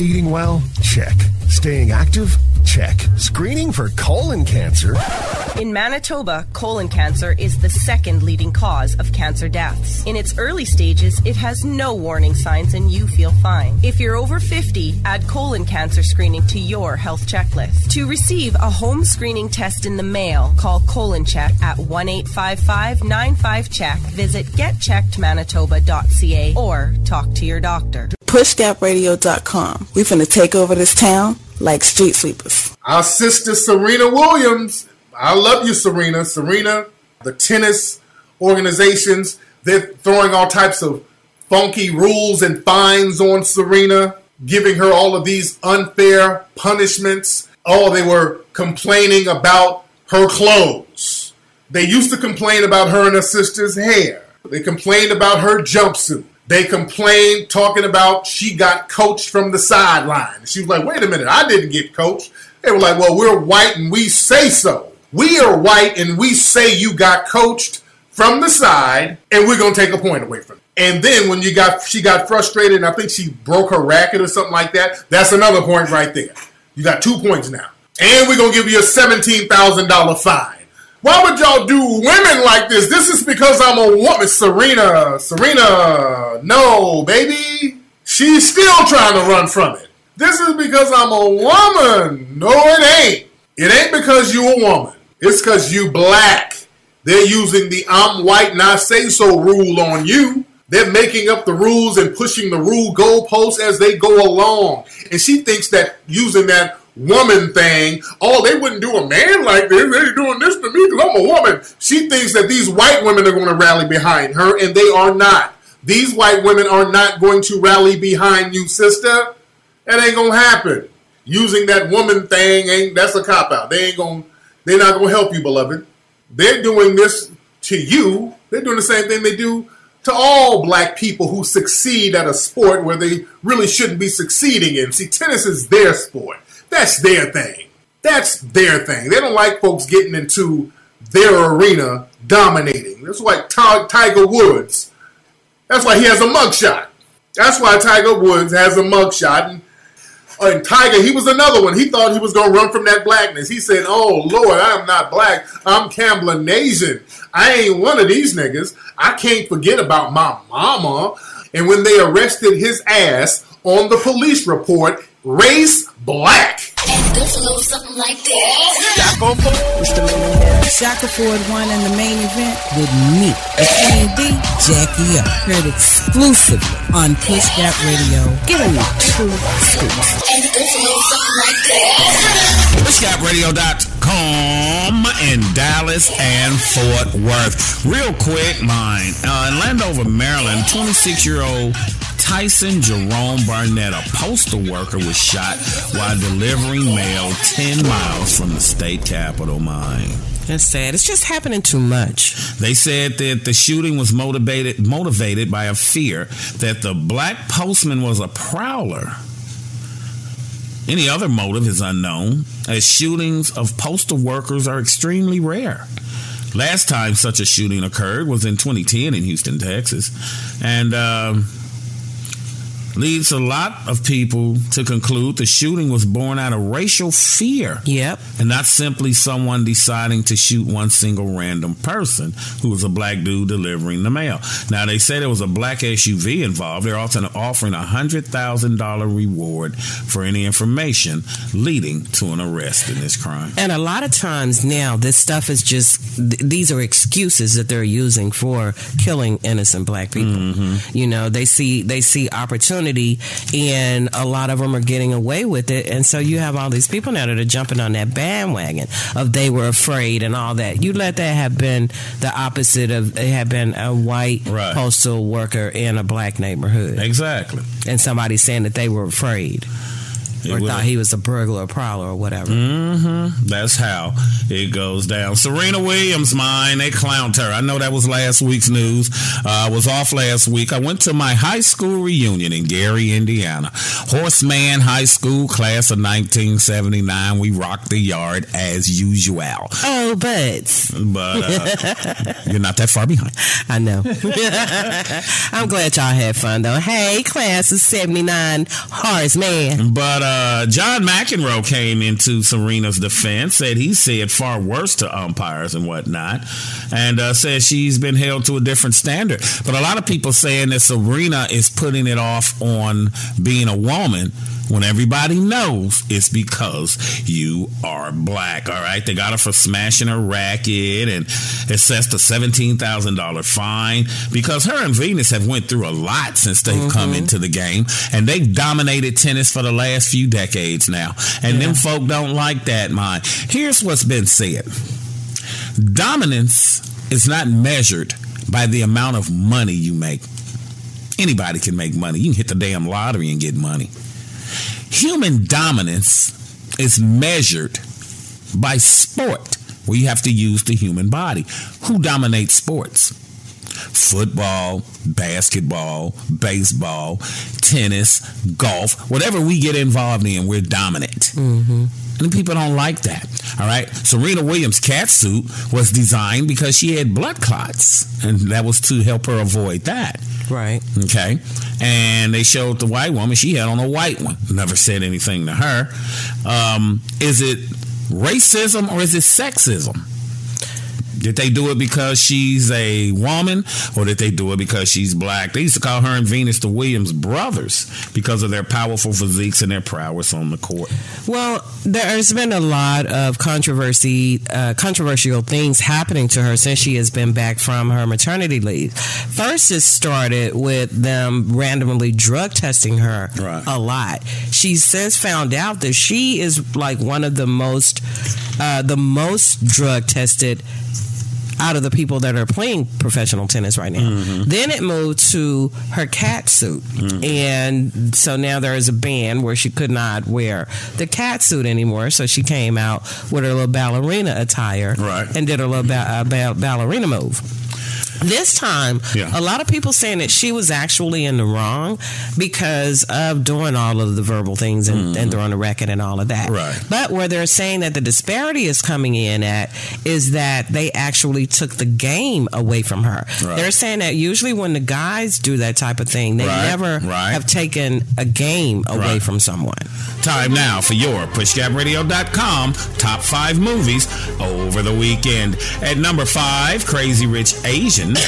Eating well? Check. Staying active? Check. Screening for colon cancer? In Manitoba, colon cancer is the second leading cause of cancer deaths. In its early stages, it has no warning signs and you feel fine. If you're over 50, add colon cancer screening to your health checklist. To receive a home screening test in the mail, call Colon Check at 1 855 95 Check. Visit getcheckedmanitoba.ca or talk to your doctor. PushGapRadio.com. We're going to take over this town like street sweepers. Our sister Serena Williams. I love you, Serena. Serena, the tennis organizations, they're throwing all types of funky rules and fines on Serena, giving her all of these unfair punishments. Oh, they were complaining about her clothes. They used to complain about her and her sister's hair. They complained about her jumpsuit. They complained talking about she got coached from the sideline. She was like, wait a minute, I didn't get coached. They were like, well, we're white and we say so. We are white and we say you got coached from the side and we're going to take a point away from you. And then when you got she got frustrated and I think she broke her racket or something like that, that's another point right there. You got two points now. And we're going to give you a $17,000 fine. Why would y'all do women like this? This is because I'm a woman. Serena, Serena, no, baby. She's still trying to run from it. This is because I'm a woman. No, it ain't. It ain't because you a woman. It's because you black. They're using the I'm white and I say so rule on you. They're making up the rules and pushing the rule goalposts as they go along. And she thinks that using that woman thing, oh, they wouldn't do a man like this. They're doing this to me because I'm a woman. She thinks that these white women are going to rally behind her, and they are not. These white women are not going to rally behind you, sister. That ain't gonna happen. Using that woman thing ain't that's a cop out. They ain't gonna they're not gonna help you, beloved. They're doing this to you. They're doing the same thing they do to all black people who succeed at a sport where they really shouldn't be succeeding in. See, tennis is their sport. That's their thing. That's their thing. They don't like folks getting into their arena dominating. That's like Tiger Woods. That's why he has a mugshot. That's why Tiger Woods has a mugshot. And, and Tiger, he was another one. He thought he was going to run from that blackness. He said, Oh, Lord, I'm not black. I'm Cablinasian. I ain't one of these niggas. I can't forget about my mama. And when they arrested his ass on the police report, race black. And goes a little something like this. Shaka Ford won in the main event with me, Candy Jackie O. Heard exclusively on Push Gap Radio. Giving you true scoops. And it goes something like this. PushGapRadio.com in Dallas and Fort Worth. Real quick, mine. Uh, in Landover, Maryland, 26 year old Tyson Jerome Barnett, a postal worker, was shot while delivering mail 10 miles from the state capitol mine. That's sad. It's just happening too much. They said that the shooting was motivated motivated by a fear that the black postman was a prowler. Any other motive is unknown, as shootings of postal workers are extremely rare. Last time such a shooting occurred was in 2010 in Houston, Texas, and um, leads a lot of people to conclude the shooting was born out of racial fear. Yep. And not simply someone deciding to shoot one single random person who was a black dude delivering the mail. Now, they say there was a black SUV involved. They're also offering a $100,000 reward for any information leading to an arrest in this crime. And a lot of times now, this stuff is just, th- these are excuses that they're using for killing innocent black people. Mm-hmm. You know, they see, they see opportunity opportunity, and a lot of them are getting away with it. And so you have all these people now that are jumping on that bandwagon of they were afraid and all that. You let that have been the opposite of it had been a white Right. postal worker in a black neighborhood. Exactly. And somebody saying that they were afraid. It or thought he was a burglar or prowler or whatever. Mm-hmm. That's how it goes down. Serena Williams, mine, they clowned her. I know that was last week's news. Uh, I was off last week. I went to my high school reunion in Gary, Indiana. Horace Mann High School, class of 1979. We rocked the yard as usual. Oh, but But uh, you're not that far behind. I know. I'm glad y'all had fun though. Hey, class of '79, Horace Mann. But uh, John McEnroe came into Serena's defense, said he said far worse to umpires and whatnot, and uh, said she's been held to a different standard. But a lot of people saying that Serena is putting it off on being a woman when everybody knows it's because you are black. All right, they got her for smashing a racket and assessed a seventeen thousand dollar fine because her and Venus have went through a lot since they've mm-hmm. come into the game, and they've dominated tennis for the last few decades now. And them folk don't like that. Mind. Here's what's been said: dominance is not measured by the amount of money you make. Anybody can make money. You can hit the damn lottery and get money. Human dominance is measured by sport, where you have to use the human body. Who dominates sports? Football, basketball, baseball, tennis, golf, whatever we get involved in, we're dominant. Mm-hmm. And people don't like that. All right. Serena Williams' cat suit was designed because she had blood clots, and that was to help her avoid that. Right. Okay. And they showed the white woman, she had on a white one. Never said anything to her. Um, is it racism or is it sexism? Did they do it because she's a woman or did they do it because she's black? They used to call her and Venus the Williams brothers because of their powerful physiques and their prowess on the court. Well, there's been a lot of controversy, uh, controversial things happening to her since she has been back from her maternity leave. First, it started with them randomly drug testing her a lot. She's since found out that she is like one of the most, uh, the most drug tested out of the people that are playing professional tennis right now. Then it moved to her cat suit. And so now there is a ban where she could not wear the cat suit anymore. So she came out with her little ballerina attire and did her little ba- uh, ba- ballerina move. This time, Yeah. a lot of people saying that she was actually in the wrong because of doing all of the verbal things and, and mm-hmm. throwing a racket and all of that. Right. But where they're saying that the disparity is coming in at is that they actually took the game away from her. Right. They're saying that usually when the guys do that type of thing, they Right, never right. have taken a game away from someone. Time now for your pushgapradio.com top five movies over the weekend. At number five, Crazy Rich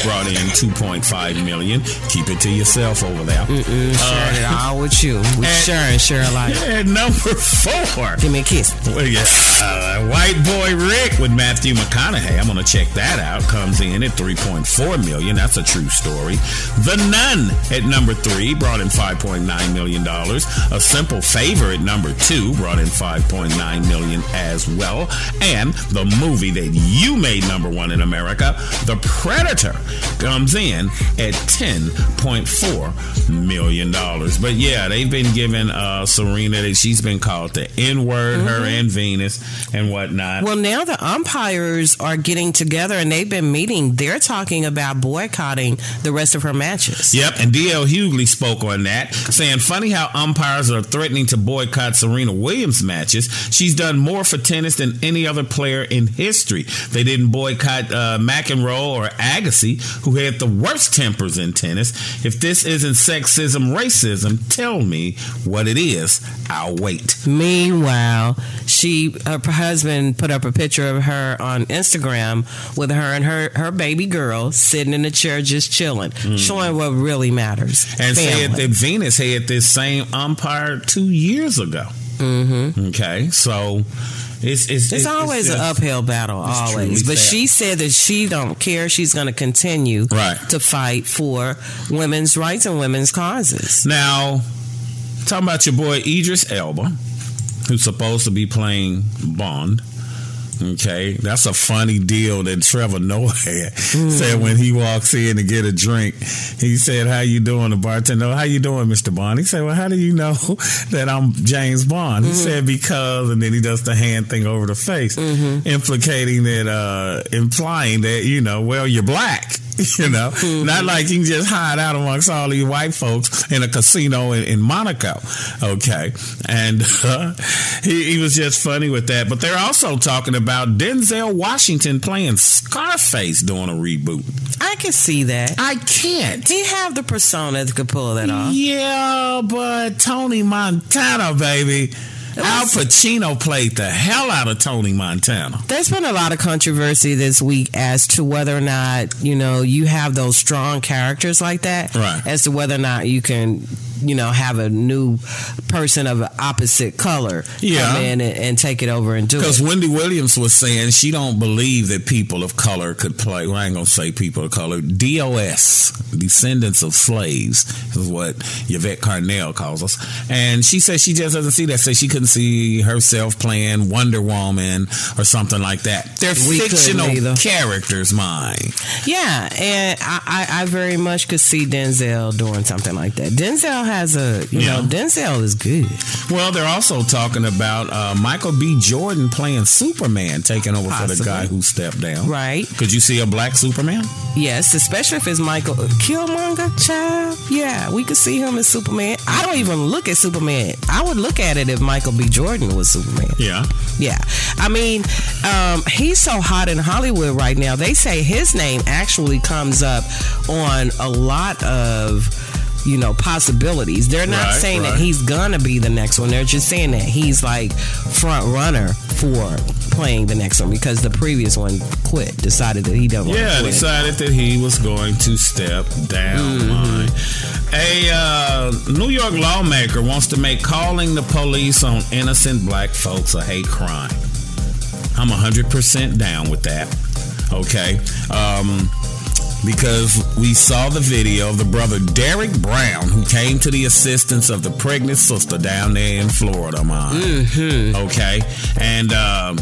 Brought in 2.5 million. Keep it to yourself over there. Mm-mm, sharing it all with you. We and share alike. At number four, Give me a kiss. well, yeah, uh, White Boy Rick with Matthew McConaughey. I'm gonna check that out. Comes in at 3.4 million. That's a true story. The Nun at number three brought in 5.9 million dollars. A Simple Favor at number two brought in 5.9 million as well. And the movie that you made number one in America, The Predator, comes in at 10.4 million dollars. But yeah, they've been giving uh, Serena. She's been called the N word. Her and Venus and whatnot. Well, now the umpires are getting together and they've been meeting. They're talking about boycotting the rest of her matches. Yep, and DL Hughley spoke on that, saying, Funny how umpires are threatening to boycott Serena Williams matches. She's done more for tennis than any other player in history. They didn't boycott uh, McEnroe or Agassi, who had the worst tempers in tennis. If this isn't sexism, racism, tell me what it is. I'll wait. Meanwhile, she her husband put up a picture of her on Instagram with her and her her baby girl sitting in the chair just chilling, showing what really matters. Mm. And Family. said that Venus had this same umpire two years ago. Mm-hmm. Okay, so It's it's, It's always an uphill battle, always. But sad. she said that she don't care. She's going to continue Right. to fight for women's rights and women's causes. Now, talking about your boy Idris Elba, who's supposed to be playing Bond. Okay, that's a funny deal that Trevor Noah had. Said when he walks in to get a drink, he said, "How you doing?" The bartender, "How you doing, Mister Bond?" He said, "Well, how do you know that I'm James Bond?" He said, "Because," and then he does the hand thing over the face, implicating that, uh, implying that you know, well, you're black. You know, not like you can just hide out amongst all these white folks in a casino in, in Monaco. Okay. And uh, he, he was just funny with that. But they're also talking about Denzel Washington playing Scarface doing a reboot. I can see that. I can't. He have the persona that could pull that off. Yeah, but Tony Montana, baby. Al Pacino played the hell out of Tony Montana. There's been a lot of controversy this week as to whether or not, you know, you have those strong characters like that. Right. As to whether or not you can, you know, have a new person of an opposite color Yeah. come in and, and take it over and do it. Because. Wendy Williams was saying she don't believe that people of color could play. Well, I ain't gonna say people of color. DOS, descendants of slaves, is what Yvette Carnell calls us. And she says she just doesn't see that. Say she couldn't see herself playing Wonder Woman or something like that. They're We fictional characters, mine. Yeah, and I, I, I very much could see Denzel doing something like that. Denzel has a, you Yeah. know, Denzel is good. Well, they're also talking about uh, Michael B. Jordan playing Superman, taking over for the guy who stepped down. Right. Could you see a black Superman? Yes, especially if it's Michael Killmonger, child. Yeah, we could see him as Superman. I don't even look at Superman. I would look at it if Michael B. Jordan was Superman. Yeah. Yeah. I mean, um, he's so hot in Hollywood right now. They say his name actually comes up on a lot of you know possibilities. They're not Right, saying that he's gonna be the next one. They're just saying that he's like front runner for playing the next one because the previous one quit, decided that he doesn't want Yeah, quit. decided that he was going to step down. Mm-hmm. A uh, New York lawmaker wants to make calling the police on innocent black folks a hate crime. I'm 100% down with that. Okay. Um, because we saw the video of the brother Derek Brown who came to the assistance of the pregnant sister down there in Florida, man. Mm-hmm. Okay. And um,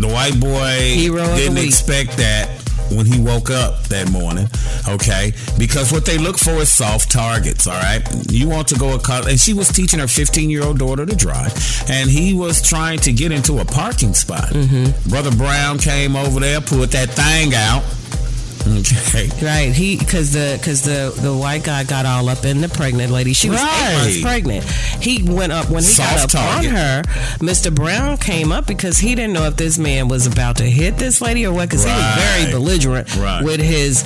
the white boy Hero didn't expect that when he woke up that morning. Okay. Because what they look for is soft targets. All right. You want to go across, and she was teaching her 15 year old daughter to drive, and he was trying to get into a parking spot. Mm-hmm. Brother Brown came over there, pulled that thing out. Okay. Right, he because the because the the white guy got all up in the pregnant lady. She was eight months pregnant. He went up when he Soft got up target. on her. Mr. Brown came up because he didn't know if this man was about to hit this lady or what. Because he was very belligerent Right. with his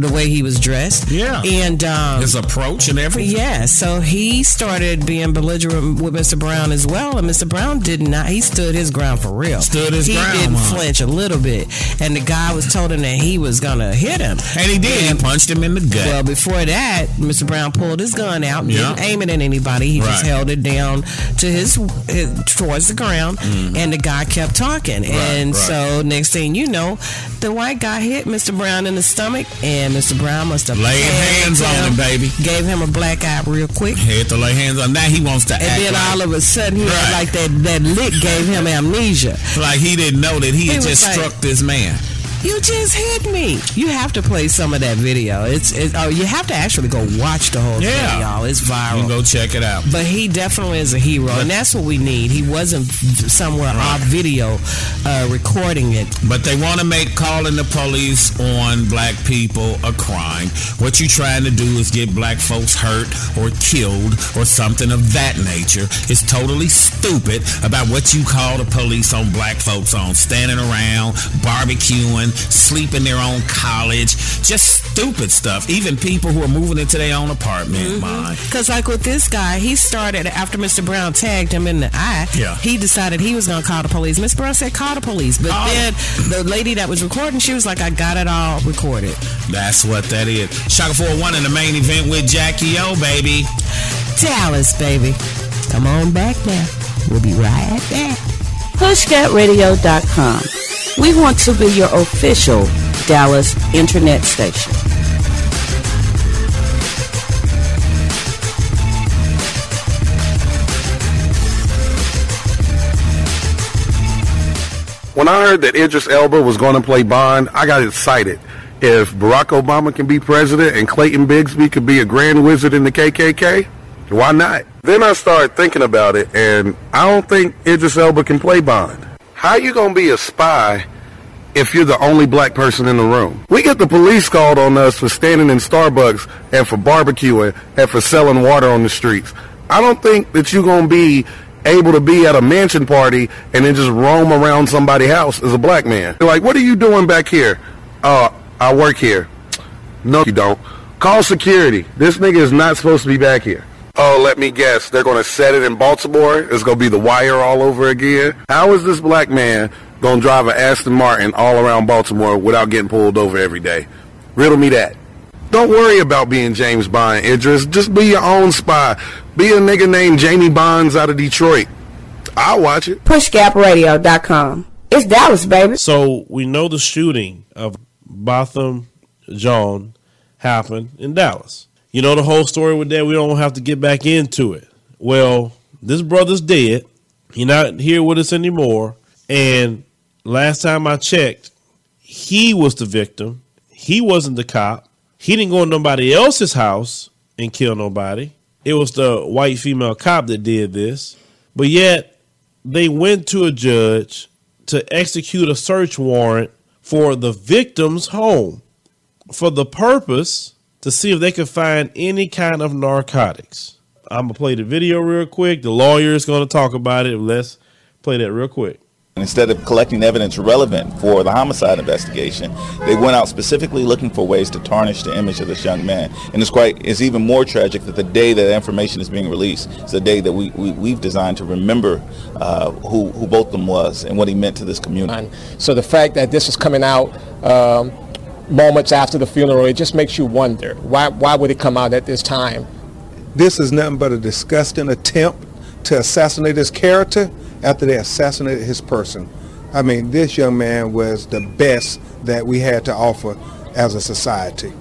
the way he was dressed. Yeah. and um, His approach and everything. yeah, so he started being belligerent with Mr. Brown as well, and Mr. Brown did not. He stood his ground for real. Stood his he ground, didn't Mom. flinch a little bit, and the guy was told him that he was gonna hit him, And he did. He punched him in the gut. well, before that, Mr. Brown pulled his gun out, didn't Yeah. aim it at anybody. He just held it down to his, his towards the ground, and the guy kept talking. and Mm-hmm. right. so, next thing you know, the white guy hit Mr. Brown in the stomach, and Mr. Brown must have Laid hands on him, baby. Gave him a black eye real quick. Had to lay hands on. Now he wants to And then like, all of a sudden, he Right. like that that lick gave him amnesia. like he didn't know that he, He had just like- struck this man. You just hit me. You have to play some of that video. It's it, oh, you have to actually go watch the whole Yeah. thing, y'all. It's You viral. can go check it out. But he definitely is a hero, and that's what we need. He wasn't somewhere off video uh, recording it. But they want to make calling the police on black people a crime. What you're trying to do is get black folks hurt or killed or something of that nature. It's totally stupid about what you call the police on black folks on standing around, barbecuing, sleep in their own college, just stupid stuff. Even people who are moving into their own apartment, mm-hmm. mine. Because, like with this guy, he started after Mr. Brown tagged him in the eye. Yeah. He decided he was going to call the police. Mr. Brown said, call the police. But Oh. then the lady that was recording, she was like, I got it all recorded. That's what that is. Shaka 401 in the main event with Jackie O, baby. Dallas, baby. Come on back now. We'll be right back. PushGapRadio.com. We want to be your official Dallas internet station. When I heard that Idris Elba was going to play Bond, I got excited. If Barack Obama can be president and Clayton Bigsby could be a grand wizard in the KKK, why not? Then I started thinking about it, and I don't think Idris Elba can play Bond. How are you gonna be a spy if you're the only black person in the room? We get the police called on us for standing in Starbucks and for barbecuing and for selling water on the streets. I don't think that you're gonna be able to be at a mansion party and then just roam around somebody's house as a black man. Like, what are you doing back here? Uh, I work here. No, you don't. Call security. This nigga is not supposed to be back here. Oh, let me guess. They're going to set it in Baltimore. It's going to be the wire all over again. How is this black man going to drive an Aston Martin all around Baltimore without getting pulled over every day? Riddle me that. Don't worry about being James Bond, Idris. Just be your own spy. Be a nigga named Jamie Bonds out of Detroit. I'll watch it. PushGapRadio.com. It's Dallas, baby. So we know the shooting of Botham Jean happened in Dallas. You know the whole story with that. We don't have to get back into it. Well, this brother's dead. He's not here with us anymore. And last time I checked, he was the victim. He wasn't the cop. He didn't go to nobody else's house and kill nobody. It was the white female cop that did this. But yet, they went to a judge to execute a search warrant for the victim's home for the purpose to see if they could find any kind of narcotics. I'm going to play the video real quick. The lawyer is going to talk about it. Let's play that real quick. Instead of collecting evidence relevant for the homicide investigation, they went out specifically looking for ways to tarnish the image of this young man. And it's quite, it's even more tragic that the day that information is being released is the day that we, we, have designed to remember uh, who, who Botham was and what he meant to this community. So the fact that this is coming out um, moments after the funeral, it just makes you wonder, why, why would it come out at this time? This is nothing but a disgusting attempt to assassinate his character after they assassinated his person. I mean, this young man was the best that we had to offer as a society.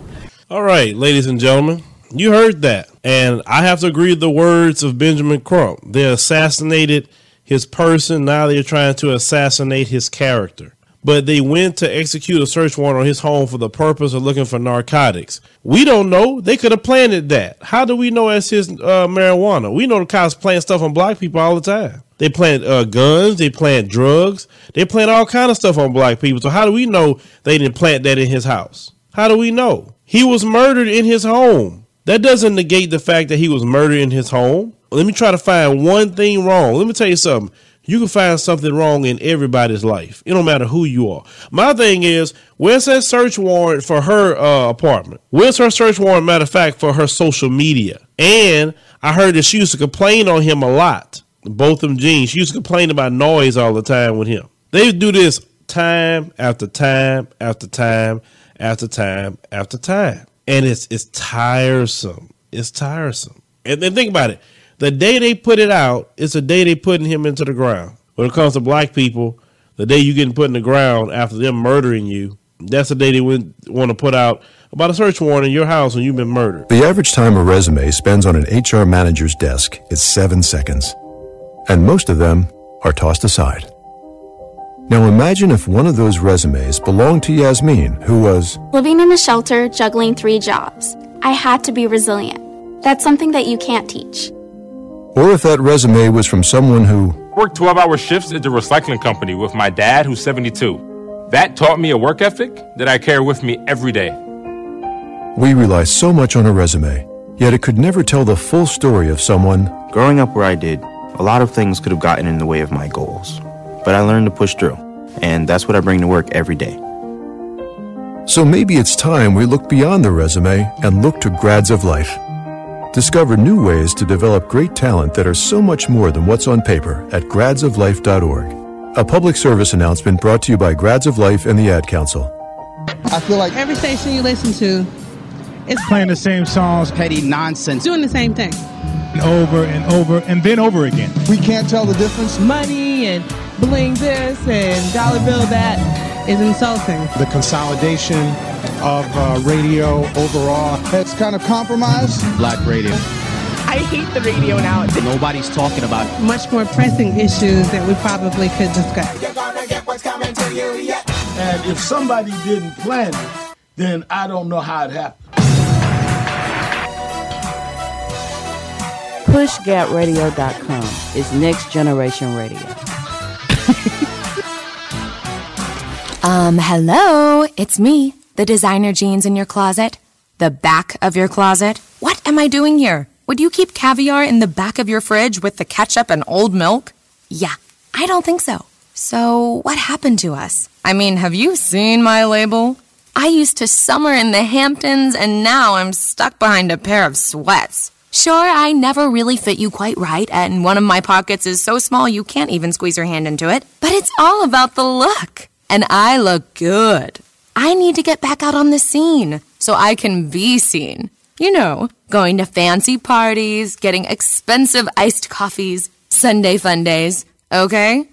All right, ladies and gentlemen, you heard that. And I have to agree with the words of Benjamin Crump. They assassinated his person, now they're trying to assassinate his character but they went to execute a search warrant on his home for the purpose of looking for narcotics. We don't know. They could have planted that. How do we know it's his uh, marijuana? We know the cops plant stuff on black people all the time. They plant uh, guns. They plant drugs. They plant all kind of stuff on black people. So how do we know they didn't plant that in his house? How do we know? He was murdered in his home. That doesn't negate the fact that he was murdered in his home. Let me try to find one thing wrong. Let me tell you something you can find something wrong in everybody's life. It don't matter who you are. My thing is, where's that search warrant for her uh, apartment? Where's her search warrant, matter of fact, for her social media? And I heard that she used to complain on him a lot. Both of them jeans. She used to complain about noise all the time with him. They do this time after time after time after time after time. And it's it's tiresome. It's tiresome. And then think about it. The day they put it out, it's the day they putting him into the ground. When it comes to black people, the day you getting put in the ground after them murdering you, that's the day they want to put out about a search warrant in your house when you've been murdered. The average time a resume spends on an HR manager's desk is seven seconds, and most of them are tossed aside. Now imagine if one of those resumes belonged to Yasmin, who was living in a shelter, juggling three jobs. I had to be resilient. That's something that you can't teach. Or if that resume was from someone who worked 12 hour shifts at the recycling company with my dad, who's 72. That taught me a work ethic that I carry with me every day. We rely so much on a resume, yet it could never tell the full story of someone. Growing up where I did, a lot of things could have gotten in the way of my goals. But I learned to push through, and that's what I bring to work every day. So maybe it's time we look beyond the resume and look to grads of life. Discover new ways to develop great talent that are so much more than what's on paper at gradsoflife.org. A public service announcement brought to you by Grads of Life and the Ad Council. I feel like every station you listen to is playing the same songs, petty nonsense, doing the same thing. over and over and then over again. We can't tell the difference. Money and bling this and dollar bill that is insulting. The consolidation of uh, radio overall has kind of compromised. Black radio. I hate the radio now. Nobody's talking about it. Much more pressing issues that we probably could discuss. And if somebody didn't plan it, then I don't know how it happened. PushGapRadio.com is next generation radio. Um, hello, it's me, the designer jeans in your closet, the back of your closet. What am I doing here? Would you keep caviar in the back of your fridge with the ketchup and old milk? Yeah, I don't think so. So, what happened to us? I mean, have you seen my label? I used to summer in the Hamptons and now I'm stuck behind a pair of sweats. Sure, I never really fit you quite right, and one of my pockets is so small you can't even squeeze your hand into it. But it's all about the look. And I look good. I need to get back out on the scene so I can be seen. You know, going to fancy parties, getting expensive iced coffees, Sunday fun days, okay?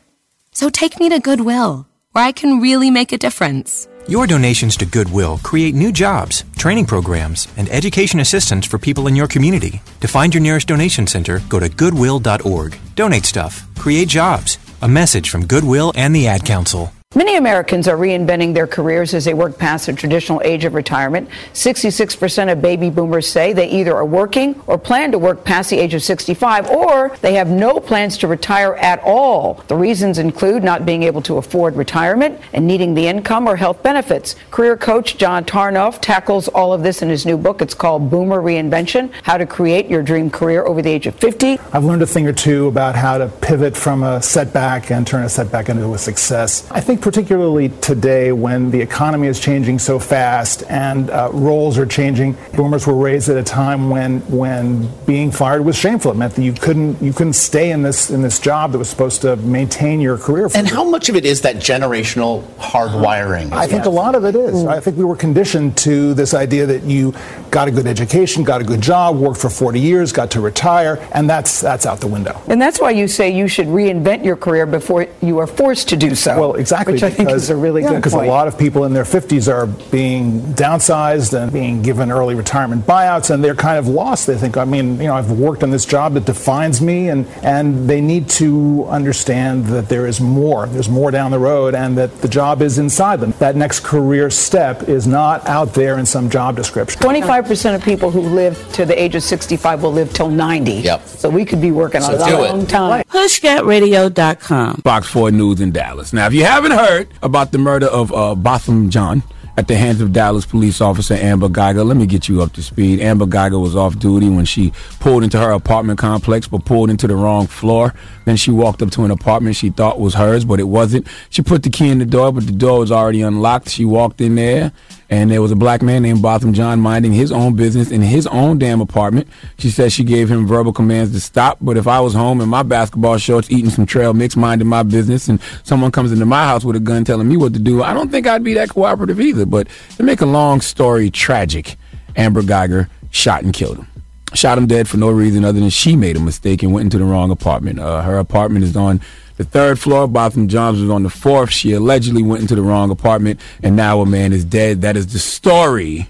So take me to Goodwill, where I can really make a difference. Your donations to Goodwill create new jobs, training programs, and education assistance for people in your community. To find your nearest donation center, go to goodwill.org. Donate stuff, create jobs. A message from Goodwill and the Ad Council. Many Americans are reinventing their careers as they work past the traditional age of retirement. 66% of baby boomers say they either are working or plan to work past the age of 65 or they have no plans to retire at all. The reasons include not being able to afford retirement and needing the income or health benefits. Career coach John Tarnoff tackles all of this in his new book. It's called Boomer Reinvention How to Create Your Dream Career Over the Age of 50. I've learned a thing or two about how to pivot from a setback and turn a setback into a success. I think particularly today when the economy is changing so fast and uh, roles are changing, boomers were raised at a time when when being fired was shameful. It meant that you couldn't you couldn't stay in this in this job that was supposed to maintain your career. and how much of it is that generational hardwiring? I think a lot of it is. I think we were conditioned to this idea that you got a good education, got a good job, worked for 40 years, got to retire, and that's that's out the window. And that's why you say you should reinvent your career before you are forced to do so. Well, exactly. Which I think is a really good Because a lot of people in their 50s are being downsized and being given early retirement buyouts, and they're kind of lost. They think, I mean, you know, I've worked on this job that defines me, and, and they need to understand that there is more. There's more down the road, and that the job is inside them. That next career step is not out there in some job description. 25% of people who live to the age of 65 will live till 90. Yep. So we could be working on So it a do it. long time. PushGapRadio.com. Fox 4 News in Dallas. Now, if you haven't heard about the murder of uh, Botham Jean at the hands of Dallas police officer Amber Guyger, let me get you up to speed. Amber Guyger was off duty when she pulled into her apartment complex, but pulled into the wrong floor. Then she walked up to an apartment she thought was hers, but it wasn't. She put the key in the door, but the door was already unlocked. She walked in there, and there was a black man named Botham Jean minding his own business in his own damn apartment. She said she gave him verbal commands to stop, but if I was home in my basketball shorts eating some trail mix, minding my business, and someone comes into my house with a gun telling me what to do, I don't think I'd be that cooperative either. But to make a long story tragic, Amber Guyger shot and killed him. Shot him dead for no reason other than she made a mistake and went into the wrong apartment. Uh, her apartment is on the third floor. Botham Jean's was on the fourth. She allegedly went into the wrong apartment, and now a man is dead. That is the story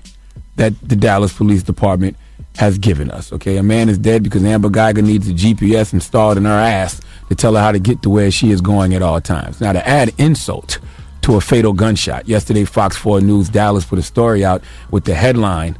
that the Dallas Police Department has given us. Okay, a man is dead because Amber Guyger needs a GPS installed in her ass to tell her how to get to where she is going at all times. Now, to add insult to a fatal gunshot, yesterday Fox 4 News Dallas put a story out with the headline.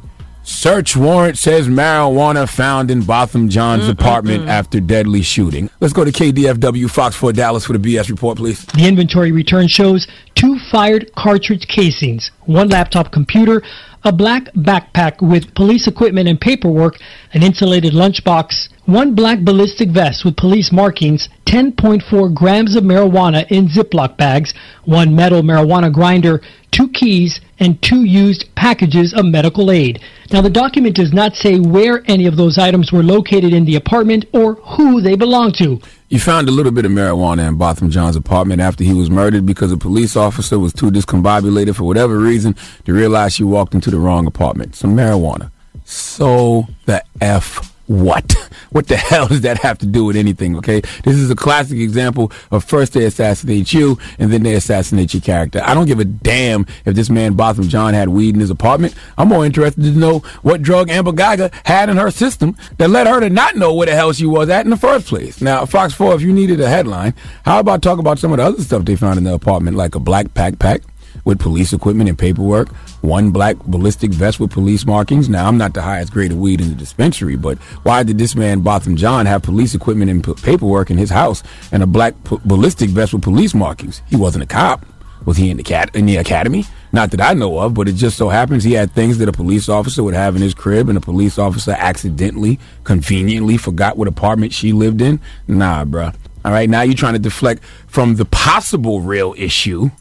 Search warrant says marijuana found in Botham Jean's mm-hmm. apartment mm-hmm. after deadly shooting. Let's go to KDFW Fox 4 Dallas for the BS report, please. The inventory return shows two fired cartridge casings, one laptop computer, a black backpack with police equipment and paperwork, an insulated lunchbox, one black ballistic vest with police markings, 10.4 grams of marijuana in Ziploc bags, one metal marijuana grinder, two keys, and two used packages of medical aid. Now, the document does not say where any of those items were located in the apartment or who they belong to. You found a little bit of marijuana in Botham Jean's apartment after he was murdered because a police officer was too discombobulated for whatever reason to realize she walked into the wrong apartment. Some marijuana. So the F what? What the hell does that have to do with anything? Okay, this is a classic example of first they assassinate you and then they assassinate your character. I don't give a damn if this man Botham Jean had weed in his apartment. I'm more interested to know what drug Amber Guyger had in her system that led her to not know where the hell she was at in the first place. Now, Fox 4, if you needed a headline, how about talk about some of the other stuff they found in the apartment, like a black backpack with police equipment and paperwork, one black ballistic vest with police markings. Now, I'm not the highest grade of weed in the dispensary, but why did this man, Botham Jean, have police equipment and paperwork in his house and a black p- ballistic vest with police markings? He wasn't a cop. Was he in the cat in the academy? Not that I know of, but it just so happens he had things that a police officer would have in his crib, and a police officer accidentally, conveniently forgot what apartment she lived in. Nah, bruh. All right, now you're trying to deflect from the possible real issue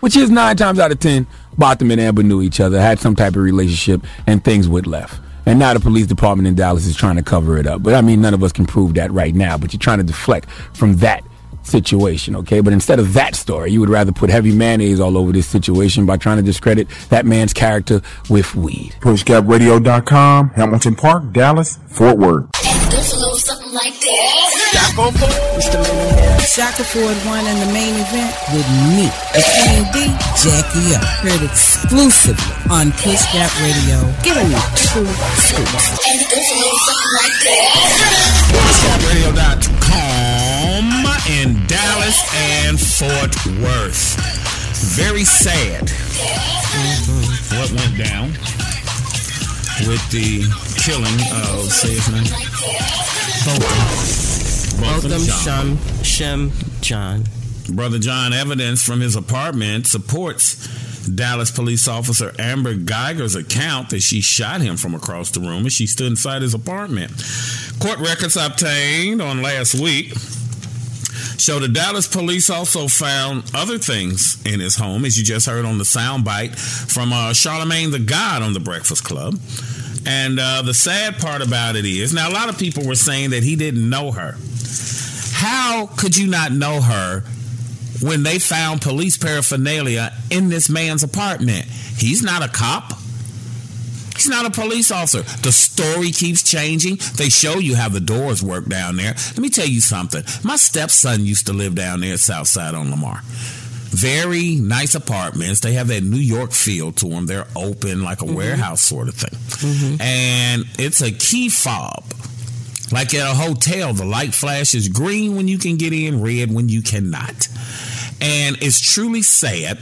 which is nine times out of ten, Botham and Amber knew each other, had some type of relationship, and things went left. And now the police department in Dallas is trying to cover it up. But I mean, none of us can prove that right now. But you're trying to deflect from that situation, okay? But instead of that story, you would rather put heavy mayonnaise all over this situation by trying to discredit that man's character with weed. PushGapRadio.com, Hamilton Park, Dallas, Fort Worth. Goes a little something like this. Shaka Ford won in the main event with me, the Queen D, Jackie O. Heard exclusively on Push Gap Radio. Giving you two scoops. And it goes a little something like this. PushGapRadio.com in Dallas and Fort Worth. Very sad what went down with the killing of, say his name? Botham Shem, Shem John. Brother John, evidence from his apartment supports Dallas police officer Amber Guyger's account that she shot him from across the room as she stood inside his apartment. Court records obtained on last week show the Dallas police also found other things in his home, as you just heard on the soundbite from uh, Charlemagne the God on the Breakfast Club. And uh, the sad part about it is, now a lot of people were saying that he didn't know her. How could you not know her when they found police paraphernalia in this man's apartment? He's not a cop. He's not a police officer. The story keeps changing. They show you how the doors work down there. Let me tell you something. My stepson used to live down there Southside on Lamar. Very nice apartments. They have that New York feel to them. They're open like a warehouse sort of thing. And it's a key fob. Like at a hotel, the light flashes green when you can get in, red when you cannot. And it's truly sad.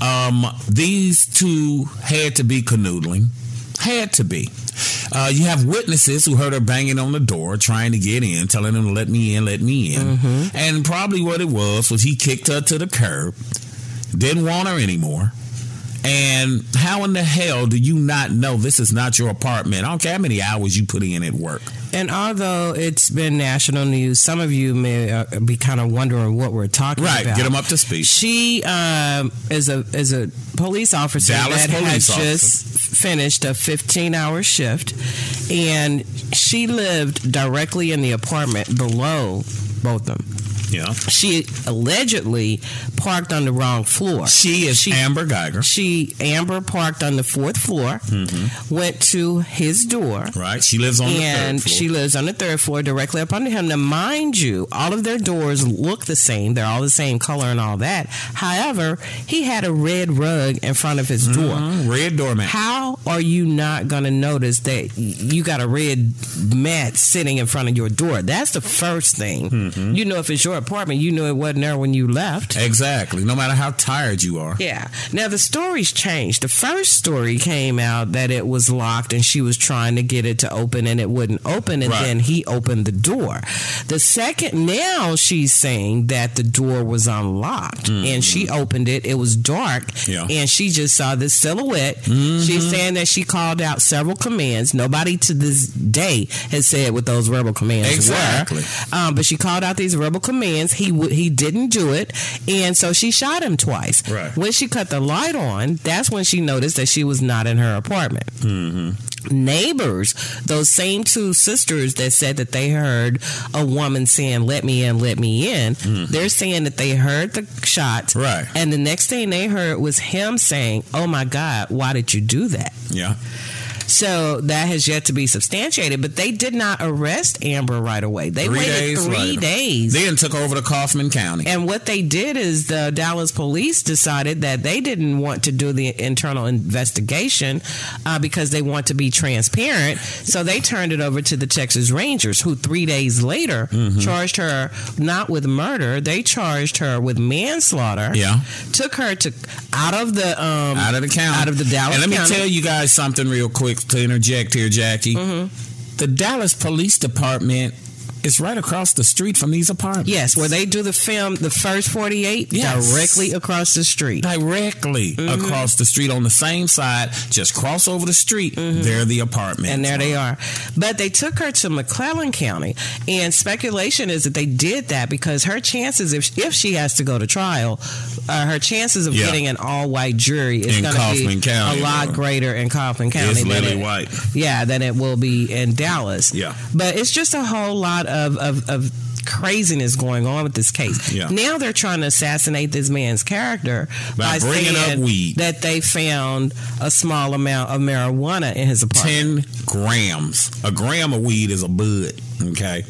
Um, these two had to be canoodling. Had to be. Uh, you have witnesses who heard her banging on the door, trying to get in, telling them to let me in, let me in. And probably what it was was he kicked her to the curb, didn't want her anymore. And how in the hell do you not know this is not your apartment? I don't care how many hours you put in at work. And although it's been national news, some of you may uh, be kind of wondering what we're talking about. Right, get them up to speed. She um, is a is a police officer Dallas that police had officer. just finished a 15 hour shift, and she lived directly in the apartment below both of them. Yeah. She allegedly parked on the wrong floor. She is Amber Guyger. She Amber parked on the fourth floor, went to his door. Right. She lives on the and third floor. she lives on the third floor directly up under him. Now, mind you, all of their doors look the same. They're all the same color and all that. However, he had a red rug in front of his door. Mhm, Red doormat. How are you not going to notice that you got a red mat sitting in front of your door? That's the first thing. Mm-hmm. You know, if it's your apartment, you knew it wasn't there when you left. Exactly. No matter how tired you are. Yeah. Now the stories changed. The first story came out that it was locked and she was trying to get it to open and it wouldn't open and Right. then he opened the door. The second now she's saying that the door was unlocked and she opened it. It was dark Mm-hmm. Yeah. and she just saw this silhouette. Mhm. She's saying that she called out several commands. Nobody to this day has said what those verbal commands Exactly. were. Um, but she called out these verbal commands. He w- he didn't do it, and so she shot him twice. Right. When she cut the light on, that's when she noticed that she was not in her apartment. Mm-hmm. Neighbors, those same two sisters that said that they heard a woman saying "Let me in, let me in," they're saying that they heard the shot, Mm-hmm. Right. And the next thing they heard was him saying, "Oh my God, why did you do that?" Yeah. So that has yet to be substantiated. But they did not arrest Amber right away. They Three waited days three later. days. Then took over to Kaufman County. And what they did is the Dallas police decided that they didn't want to do the internal investigation uh, because they want to be transparent. So they turned it over to the Texas Rangers, who three days later Mhm. charged her not with murder, they charged her with manslaughter. Yeah. took her to out of the um, out of the county. out of the Dallas. And let me County. tell you guys something real quick to interject here, Jackie. Mm-hmm. The Dallas Police Department is right across the street from these apartments. Yes, where they do the film, the first 48, Yes. directly across the street. Directly Mhm. across the street on the same side, just cross over the street. They're the apartments. Mm-hmm. And there they are. But they took her to McClellan County. And speculation is that they did that because her chances, if, if she has to go to trial, uh, her chances of Yeah. getting an all white jury is going to be County, a lot greater in Kaufman County. It's than it- White. Yeah, than it will be in Dallas. Yeah. But it's just a whole lot of, of, of craziness going on with this case. Yeah. Now they're trying to assassinate this man's character By bringing up saying weed. that they found a small amount of marijuana in his apartment. 10 grams. A gram of weed is a bud. Okay.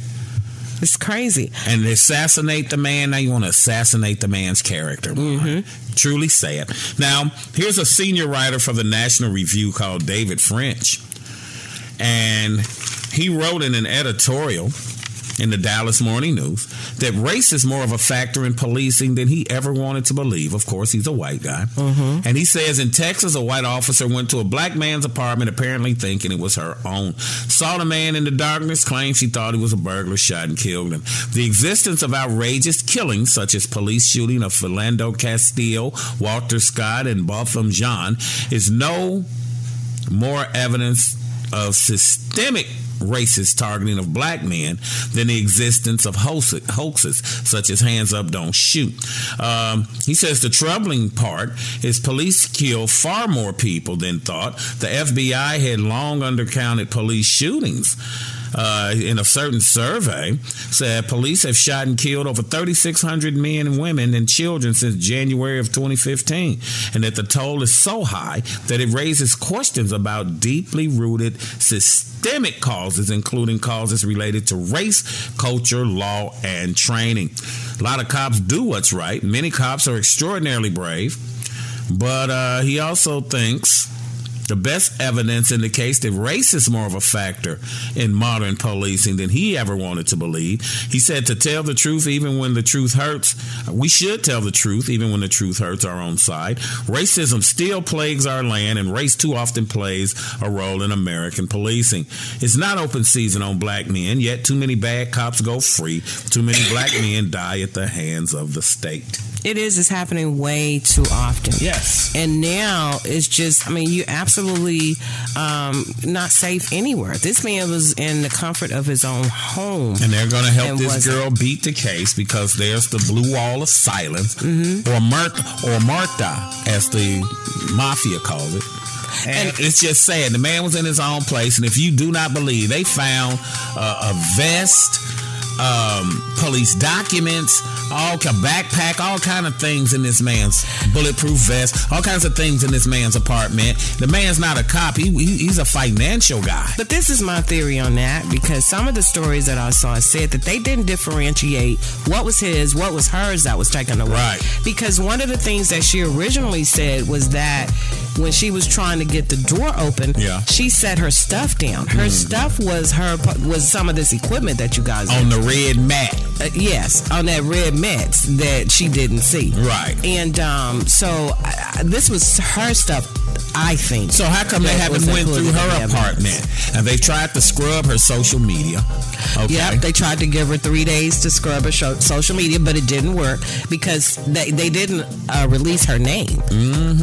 It's crazy. And assassinate the man, now you want to assassinate the man's character. Mm-hmm. Truly sad. Now, here's a senior writer for the National Review called David French. And he wrote in an editorial in the Dallas Morning News that race is more of a factor in policing than he ever wanted to believe. Of course, he's a white guy. Mm-hmm. And he says in Texas, a white officer went to a black man's apartment, apparently thinking it was her own. Saw the man in the darkness, claimed she thought he was a burglar, shot and killed him. The existence of outrageous killings, such as police shooting of Philando Castillo, Walter Scott, and Botham Jean, is no more evidence of systemic racist targeting of black men than the existence of hoaxes such as hands up don't shoot. Um, he says the troubling part is police kill far more people than thought. The fbi had long undercounted police shootings uh, in a certain survey said police have shot and killed over 3,600 men and women and children since January of 2015, and that the toll is so high that it raises questions about deeply rooted systemic causes, including causes related to race, culture, law, and training. A lot of cops do what's right. Many cops are extraordinarily brave, but uh, he also thinks the best evidence indicates that race is more of a factor in modern policing than he ever wanted to believe. He said to tell the truth even when the truth hurts, we should tell the truth even when the truth hurts our own side. Racism still plagues our land, and race too often plays a role in American policing. It's not open season on black men, yet too many bad cops go free. Too many black men die at the hands of the state. It is. It's happening way too often. Yes. And now it's just, I mean, you absolutely um, not safe anywhere. This man was in the comfort of his own home. And they're going to help this girl beat the case because there's the blue wall of silence, Mm-hmm. or Mert or Marta, as the mafia calls it. And, it's just sad. The man was in his own place, and if you do not believe, they found uh, a vest, um, police documents, all kind backpack, all kind of things in this man's bulletproof vest, all kinds of things in this man's apartment. The man's not a cop; he, he he's a financial guy. But this is my theory on that because some of the stories that I saw said that they didn't differentiate what was his, what was hers that was taken away. Right. Because one of the things that she originally said was that when she was trying to get the door open, Yeah. she set her stuff down. Her stuff was her was some of this equipment that you guys On the red mat. uh, yes, on that red mat that she didn't see. Right. And um, so uh, this was her stuff, I think. So how come they haven't went through her the evidence. apartment? And they tried to scrub her social media. Okay. Yep, they tried to give her three days to scrub her social media, but it didn't work because they, they didn't uh, release her name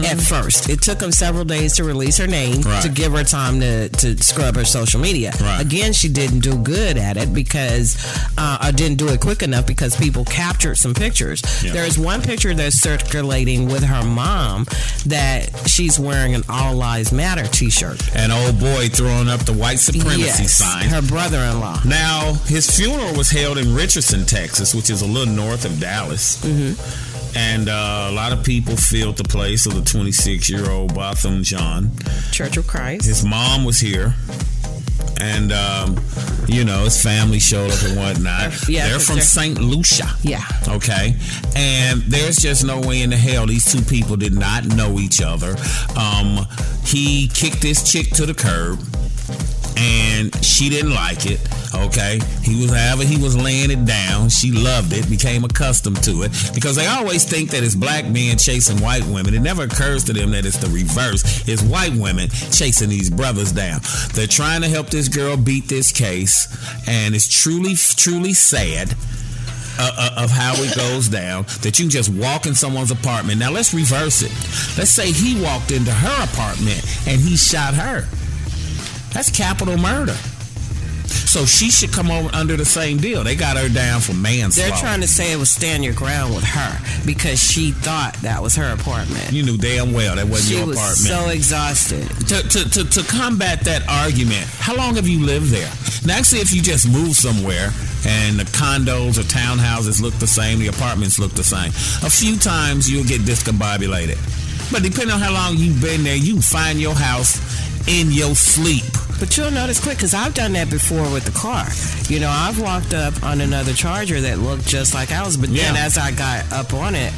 at first. It took them several days to release her name Mm-hmm. Right. to give her time to, to scrub her social media. Right. Again, she didn't do good at it because, uh, or didn't do it quick enough because people captured some pictures. Yeah. There's one picture that's circulating with her mom that she's wearing an All Lives Matter t shirt. An old boy throwing up the white supremacy Yes, sign. her brother in law. Now, his funeral was held in Richardson, Texas, which is a little north of Dallas. And uh, a lot of people filled the place of the 26 year old Botham Jean. Church of Christ. His mom was here. And, um, you know, his family showed up and whatnot. Yeah, they're from St. Lucia. Yeah. Okay. And there's just no way in the hell these two people did not know each other. Um, he kicked this chick to the curb and she didn't like it. Okay, he was however he was laying it down. She loved it, became accustomed to it because they always think that it's black men chasing white women. It never occurs to them that it's the reverse. It's white women chasing these brothers down. They're trying to help this girl beat this case, and it's truly, truly sad uh, uh, of how it goes down that you just walk in someone's apartment. Now let's reverse it. Let's say he walked into her apartment and he shot her. That's capital murder. So she should come over under the same deal. They got her down for manslaughter. They're trying to say it was stand your ground with her because she thought that was her apartment. You knew damn well that wasn't She your was apartment. so exhausted. to, to, to, to combat that argument, how long have you lived there? Now, actually, if you just move somewhere and the condos or townhouses look the same, the apartments look the same, a few times you'll get discombobulated. But depending on how long you've been there, you can find your house in your sleep. But you'll notice quick because I've done that before with the car. You know, I've walked up on another Charger that looked just like ours, but then as I got up on it,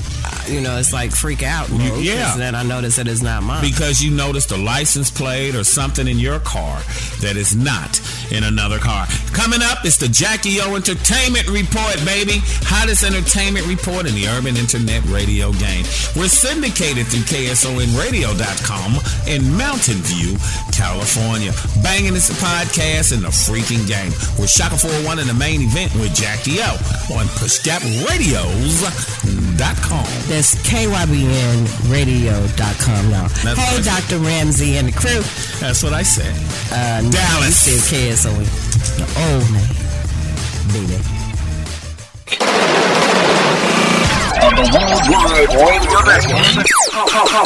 you know, it's like freak out mode. yeah. Then I noticed that it's not mine. Because you noticed a license plate or something in your car that is not in another car. Coming up, it's the Jackie O Entertainment Report, baby. Hottest entertainment report in the urban internet radio game. We're syndicated through KSONradio.com in Mountain View, California. Banging this podcast in the freaking game. We're Shaka 401 in the main event with Jackie O on PushGapRadios.com. That's KYBNradio.com now. That's hey, Dr. Ramsey and the crew. That's what I said. Uh, Dallas. Is KSON. The old name. Baby. On the Worldwide Radio Network.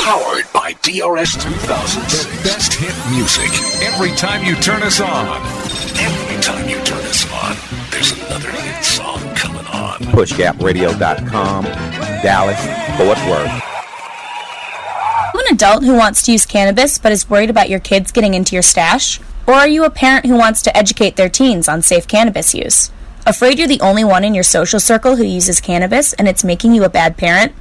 Powered by DRS 2000. The best hit music. Every time you turn us on. Every time you turn us on, there's another hit song coming on. PushGapRadio.com, Dallas, Fort Worth. Are you an adult who wants to use cannabis but is worried about your kids getting into your stash? Or are you a parent who wants to educate their teens on safe cannabis use? Afraid you're the only one in your social circle who uses cannabis and it's making you a bad parent?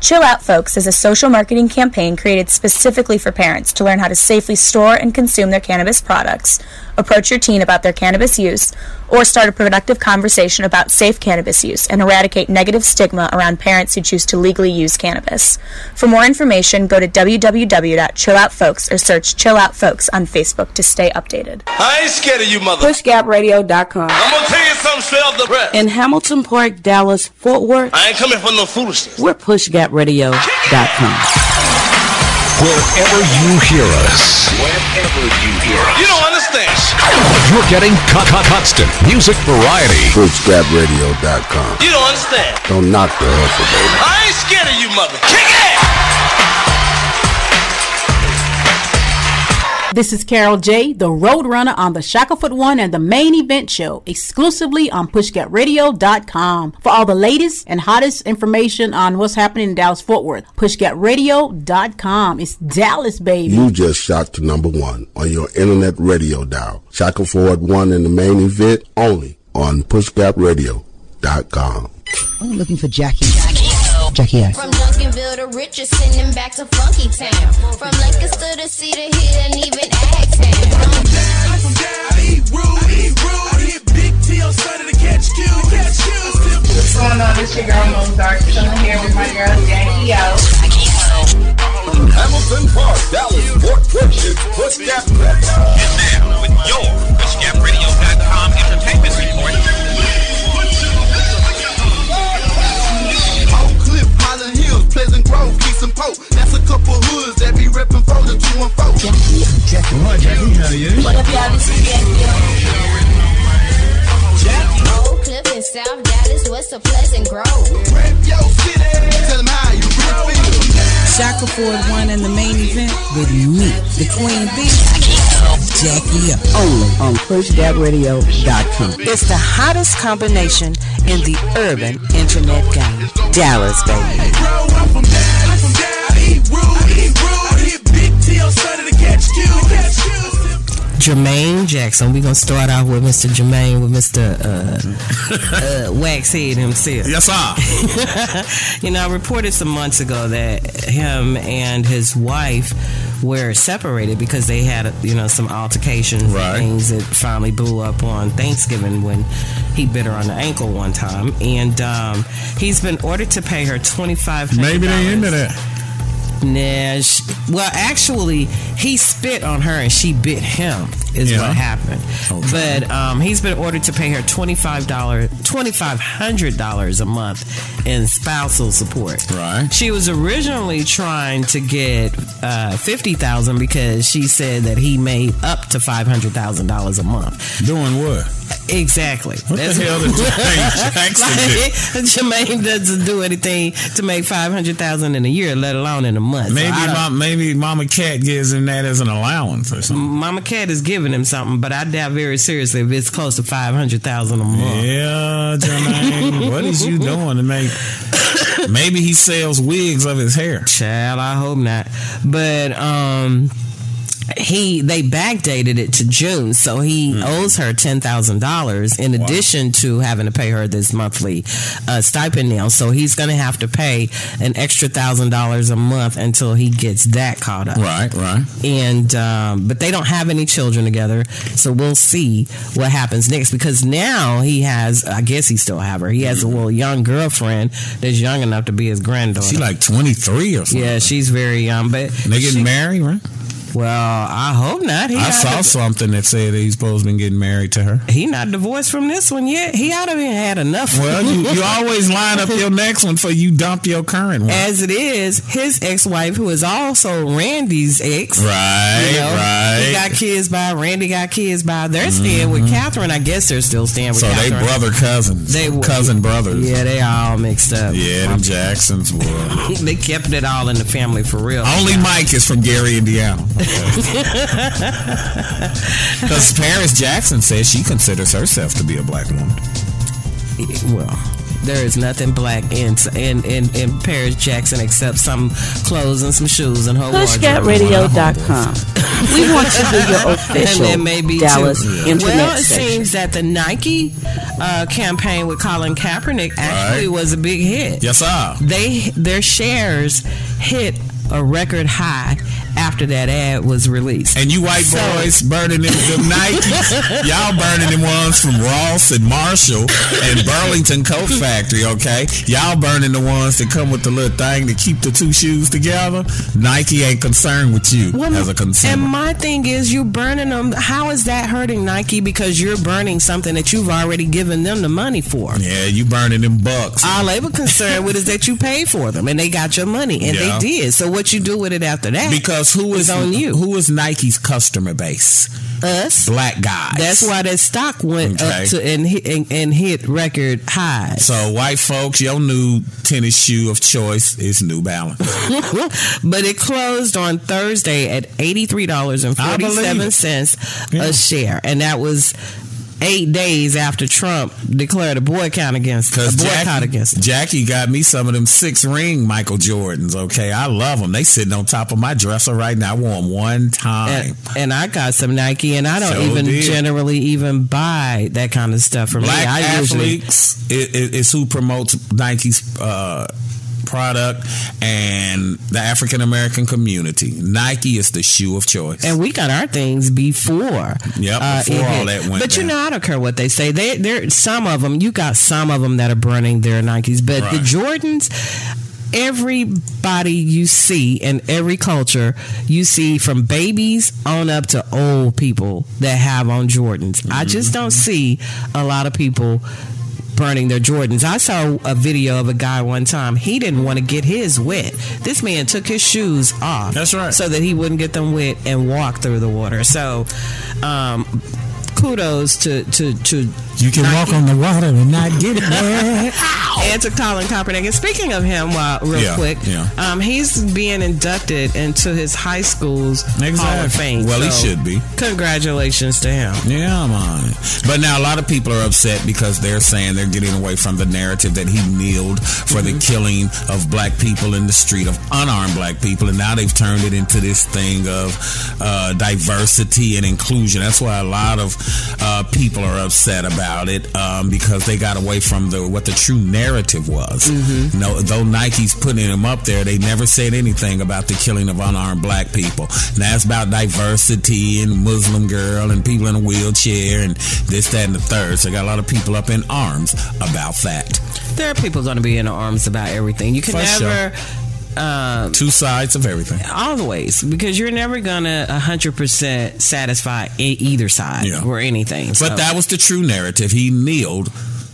Chill Out Folks is a social marketing campaign created specifically for parents to learn how to safely store and consume their cannabis products, approach your teen about their cannabis use, or start a productive conversation about safe cannabis use and eradicate negative stigma around parents who choose to legally use cannabis. For more information, go to www.chilloutfolks or search Chill Out Folks on Facebook to stay updated. I ain't scared of you, mother. PushGapRadio.com. I'm gonna tell you something straight off the press. In Hamilton Park, Dallas, Fort Worth, I ain't coming for no foolishness. we're PushGapRadio.com. Wherever you hear us. Wherever you hear us. You don't understand. You're getting cut, cut, constant music variety. PushGapRadio.com. You don't understand. Don't knock the hustle, baby. I ain't scared of you, mother. Kick it! This is Carol J, the Roadrunner on the Shaka 401 and the Main Event Show, exclusively on PushGapRadio.com. For all the latest and hottest information on what's happening in Dallas Fort Worth, PushGapRadio.com. It's Dallas, baby. You just shot to number one on your internet radio dial. Shaka 401 in the main event only on PushGapRadio.com. I'm looking for Jackie. Jackie O. From Duncanville to Richardson and back to Funky Town. From Lancaster to Cedar Hill and even Agtown. What's going on? This your girl Mozart. Chilling here with my girl Jackie O. Hamilton Park, Dallas, Fort Worth, is Push Gap Radio. And now, with your Pleasant Grove, Keys and Pope. That's a couple hoods that be reppin' for the 2 and 4. Jackie, what, Jackie? How are you? What up, y'all? This is Jackie O. Oak Cliff in South Dallas, west of Pleasant Grove. Rep your city. Tell them how you really feel. Shaka 401 in the main event with me, the Queen Bee. Jackie O. Only on PushGapRadio.com. It's the hottest combination in the urban internet game. Dallas, baby. Jermaine Jackson. We're gonna start out with Mr. Jermaine with Mr. Uh, uh, Waxhead himself. Yes, sir. you know, I reported some months ago that him and his wife were separated because they had, you know, some altercations Right. and things that finally blew up on Thanksgiving when he bit her on the ankle one time, and um, he's been ordered to pay her twenty five. Maybe they into that. Nah, well, actually, he spit on her and she bit him. Is Yeah. what happened. Okay. But um, he's been ordered to pay her twenty five dollars, twenty five hundred dollars a month in spousal support. Right. She was originally trying to get uh, fifty thousand because she said that he made up to five hundred thousand dollars a month. Doing what? Exactly. What the hell did Jermaine Jackson Jermaine doesn't do anything to make five hundred thousand in a year, let alone in a Maybe, don't- mom, maybe Mama Cat gives him that as an allowance or something. Mama Cat is giving him something, but I doubt very seriously if it's close to five hundred thousand a month. Yeah, Jermaine, what is you doing to make? Maybe he sells wigs of his hair. Child, I hope not. But um he they backdated it to June, so he Hmm. owes her ten thousand dollars in addition to having to pay her this monthly uh, stipend now. So he's going to have to pay an extra thousand dollars a month until he gets that caught up. Right, right. and um, but they don't have any children together, so we'll see what happens next. Because now he has, I guess he still have her. He has a little young girlfriend that's young enough to be his granddaughter. She like twenty three or something. yeah, she's very young, but And they getting she- married, right? Well, I hope not. He I saw something that said that he's supposed to be getting married to her. He not divorced from this one yet. He ought to have had enough. Well, you, you always line up your next one for you dump your current one. As it is, his ex-wife, who is also Randy's ex, Right, you know, right. He got kids by Randy, got kids by. They're staying with Katherine. I guess they're still staying with Mm-hmm. so they Katherine. brother cousins, They were- cousin brothers. Yeah, they all mixed up. Yeah, them Jacksons were. they kept it all in the family for real. Only Mike is from Gary, Indiana. Because Paris Jackson says she considers herself to be a black woman. well, there is nothing black in in in, in Paris Jackson except some clothes and some shoes and her wardrobe. PushGapRadio.com. We want to be your official and there may be Dallas too. internet Well, it station. seems that the Nike uh, campaign with Colin Kaepernick actually Right. was a big hit. Yes, sir. They their shares hit a record high after that ad was released. And you white So- boys burning them, them Nikes, y'all burning them ones from Ross and Marshall and Burlington Coat Factory, okay? Y'all burning the ones that come with the little thing to keep the two shoes together. Nike ain't concerned with you Well, as a concern. And my thing is, you burning them. How is that hurting Nike? Because you're burning something that you've already given them the money for. yeah, you burning them bucks. All they were concerned with is that you paid for them and they got your money, and Yeah. they did. So what you do with it after that? Because who is on you. Who is Nike's customer base? Us. Black guys. That's why that stock went Okay. up to and hit, and, and hit record highs. So white folks, your new tennis shoe of choice is New Balance. but it closed on Thursday at eighty three dollars and forty seven cents Yeah. a share, and that was eight days after Trump declared a boycott against a boycott Jackie, against. him. Jackie got me some of them six ring Michael Jordans. Okay, I love them. They sitting on top of my dresser right now. I wore them one time. And, and I got some Nike, and I don't Sure even did. generally even buy that kind of stuff for Black me. I usually athletes is, is, is who promotes Nike's uh, product and the African American community. Nike is the shoe of choice. And we got our things before. Yep, uh, before all that went But you know, I don't care what they say. They, there, some of them. You got some of them that are burning their Nikes, but the Right. Jordans. Everybody you see in every culture, you see from babies on up to old people that have on Jordans. I Mm-hmm. just don't see a lot of people burning their Jordans. I saw a video of a guy one time. He didn't want to get his wet. This man took his shoes off. That's right. So that he wouldn't get them wet and walk through the water. So, um, kudos to to to You can walk on the water and not get wet. and to Colin Kaepernick. And speaking of him, while real Yeah, quick, yeah. um, he's being inducted into his high school's Hall of Exactly. Fame. Well, he should be. Congratulations to him. Yeah, man. But now a lot of people are upset because they're saying they're getting away from the narrative that he kneeled for the killing of black people in the street, of unarmed black people, and now they've turned it into this thing of uh, diversity and inclusion. That's why a lot of uh, people are upset about it um, because they got away from the what the true narrative was. No, though Nike's putting them up there, they never said anything about the killing of unarmed black people. And that's about diversity and Muslim girl and people in a wheelchair and this, that, and the third. So I got a lot of people up in arms about that. There are people going to be in arms about everything. You can For never. Um, Two sides of everything. Always, because you're never gonna 100% satisfy e- either side Yeah. or anything But So, that was the true narrative. He kneeled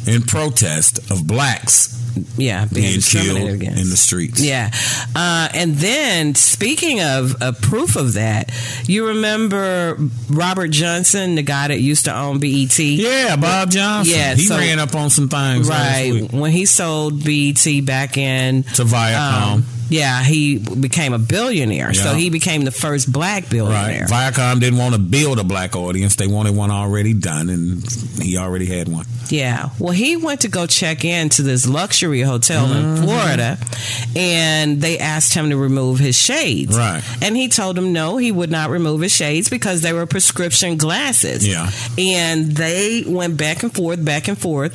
in protest of blacks yeah being, being killed against in the streets. Yeah. Uh, and then, speaking of uh, proof of that, you remember Robert Johnson, the guy that used to own BET? Yeah, Bob Johnson. Yeah, he so- ran up on some things. Right. When he sold BET back in. To Viacom. um, yeah, he became a billionaire. So he became the first black billionaire. Right. Viacom didn't want to build a black audience. They wanted one already done, and he already had one. Yeah. Well, he went to go check into this luxury hotel Mm-hmm. in Florida, and they asked him to remove his shades. Right. And he told them no, he would not remove his shades because they were prescription glasses. Yeah. And they went back and forth, back and forth.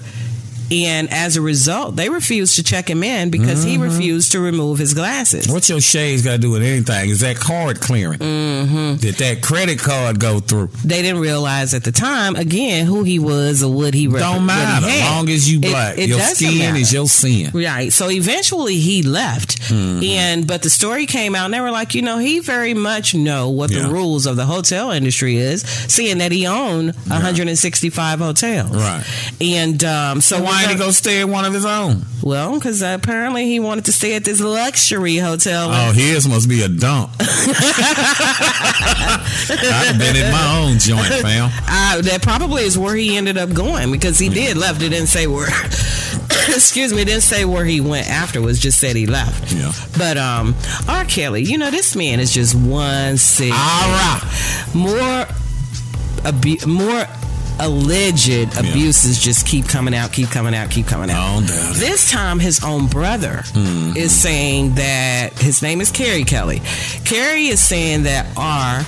And as a result, they refused to check him in because he refused to remove his glasses. What's your shades got to do with anything? Is that card clearing? Mm-hmm. Did that credit card go through? They didn't realize at the time, again, who he was or what he rep- Don't he matter. had. long as you black, it your skin matter. is your sin. Right. So eventually he left. Mm-hmm. And but the story came out and they were like, you know, he very much know what Yeah. the rules of the hotel industry is, seeing that he owned 165 hotels. Right. And um, So why he we- go stay at one of his own? Well, because apparently he wanted to stay at this luxury hotel. Oh, his must be a dump. I've been in my own joint, fam. Uh, that probably is where he ended up going because he did left. It didn't say where. excuse me, didn't say where he went afterwards. Just said he left. Yeah. But um, R. Kelly, you know, this man is just one sick. All right. More, abu- more alleged abuses just keep coming out, keep coming out, keep coming out. Don't doubt it. This time, his own brother Mm-hmm. is saying that his name is Carey Kelly. Carey is saying that R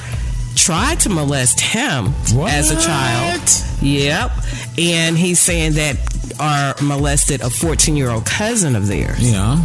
tried to molest him as a child. Yep. And he's saying that R molested a 14 year old cousin of theirs. Yeah.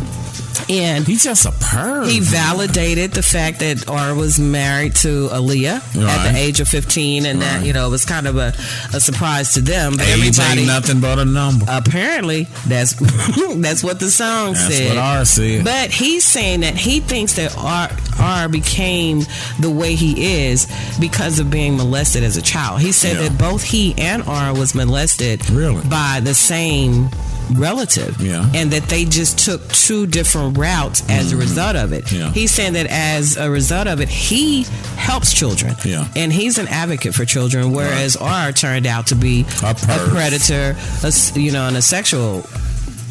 And He's just a perv. he validated the fact that R was married to Aaliyah at the age of 15, and that, you know, it was kind of a, a surprise to them. But Age everybody, ain't nothing but a number. apparently, that's that's what the song That's said. what R said. But he's saying that he thinks that R, R became the way he is because of being molested as a child. He said Yeah. that both he and R was molested Really? by the same relative Yeah. and that they just took two different routes as a result of it Mm-hmm. Yeah. he's saying that as a result of it he helps children Yeah. and he's an advocate for children whereas r turned out to be A a predator a you know and a sexual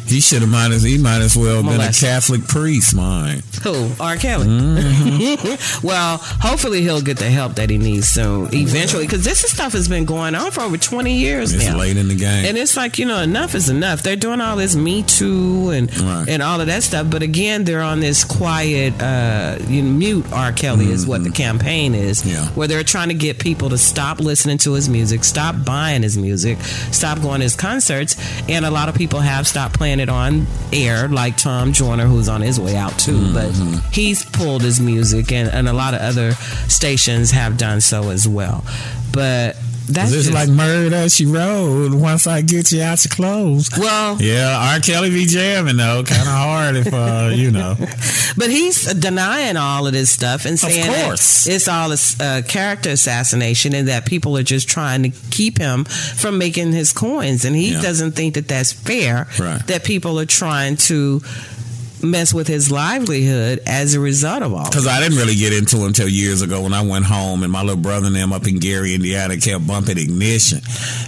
He should have might as he might as well been a Catholic priest, mine. Who? R. Kelly. Mm-hmm. well, hopefully he'll get the help that he needs soon, eventually, because this stuff has been going on for over 20 years It's now. late in the game. And it's like, you know, enough is enough. They're doing all this Me Too and Right. and all of that stuff. But again, they're on this quiet, uh, you know, mute R. Kelly is what the campaign is. Mm-hmm. Yeah. Where they're trying to get people to stop listening to his music, stop buying his music, stop going to his concerts. And a lot of people have stopped playing it on air, like Tom Joyner, who's on his way out too. Mm-hmm. But he's pulled his music, and, and a lot of other stations have done so as well. But that's just, like murder she wrote. Once I get you out your clothes. well, Yeah, R. Kelly be jamming though. Kind of hard if uh, you know. But he's denying all of this stuff and saying that course. it's all a uh, character assassination and that people are just trying to keep him from making his coins. And he Yeah. doesn't think that that's fair. Right. That people are trying to mess with his livelihood as a result of all. Because I didn't really get into him until years ago when I went home and my little brother and them up in Gary, Indiana kept bumping Ignition.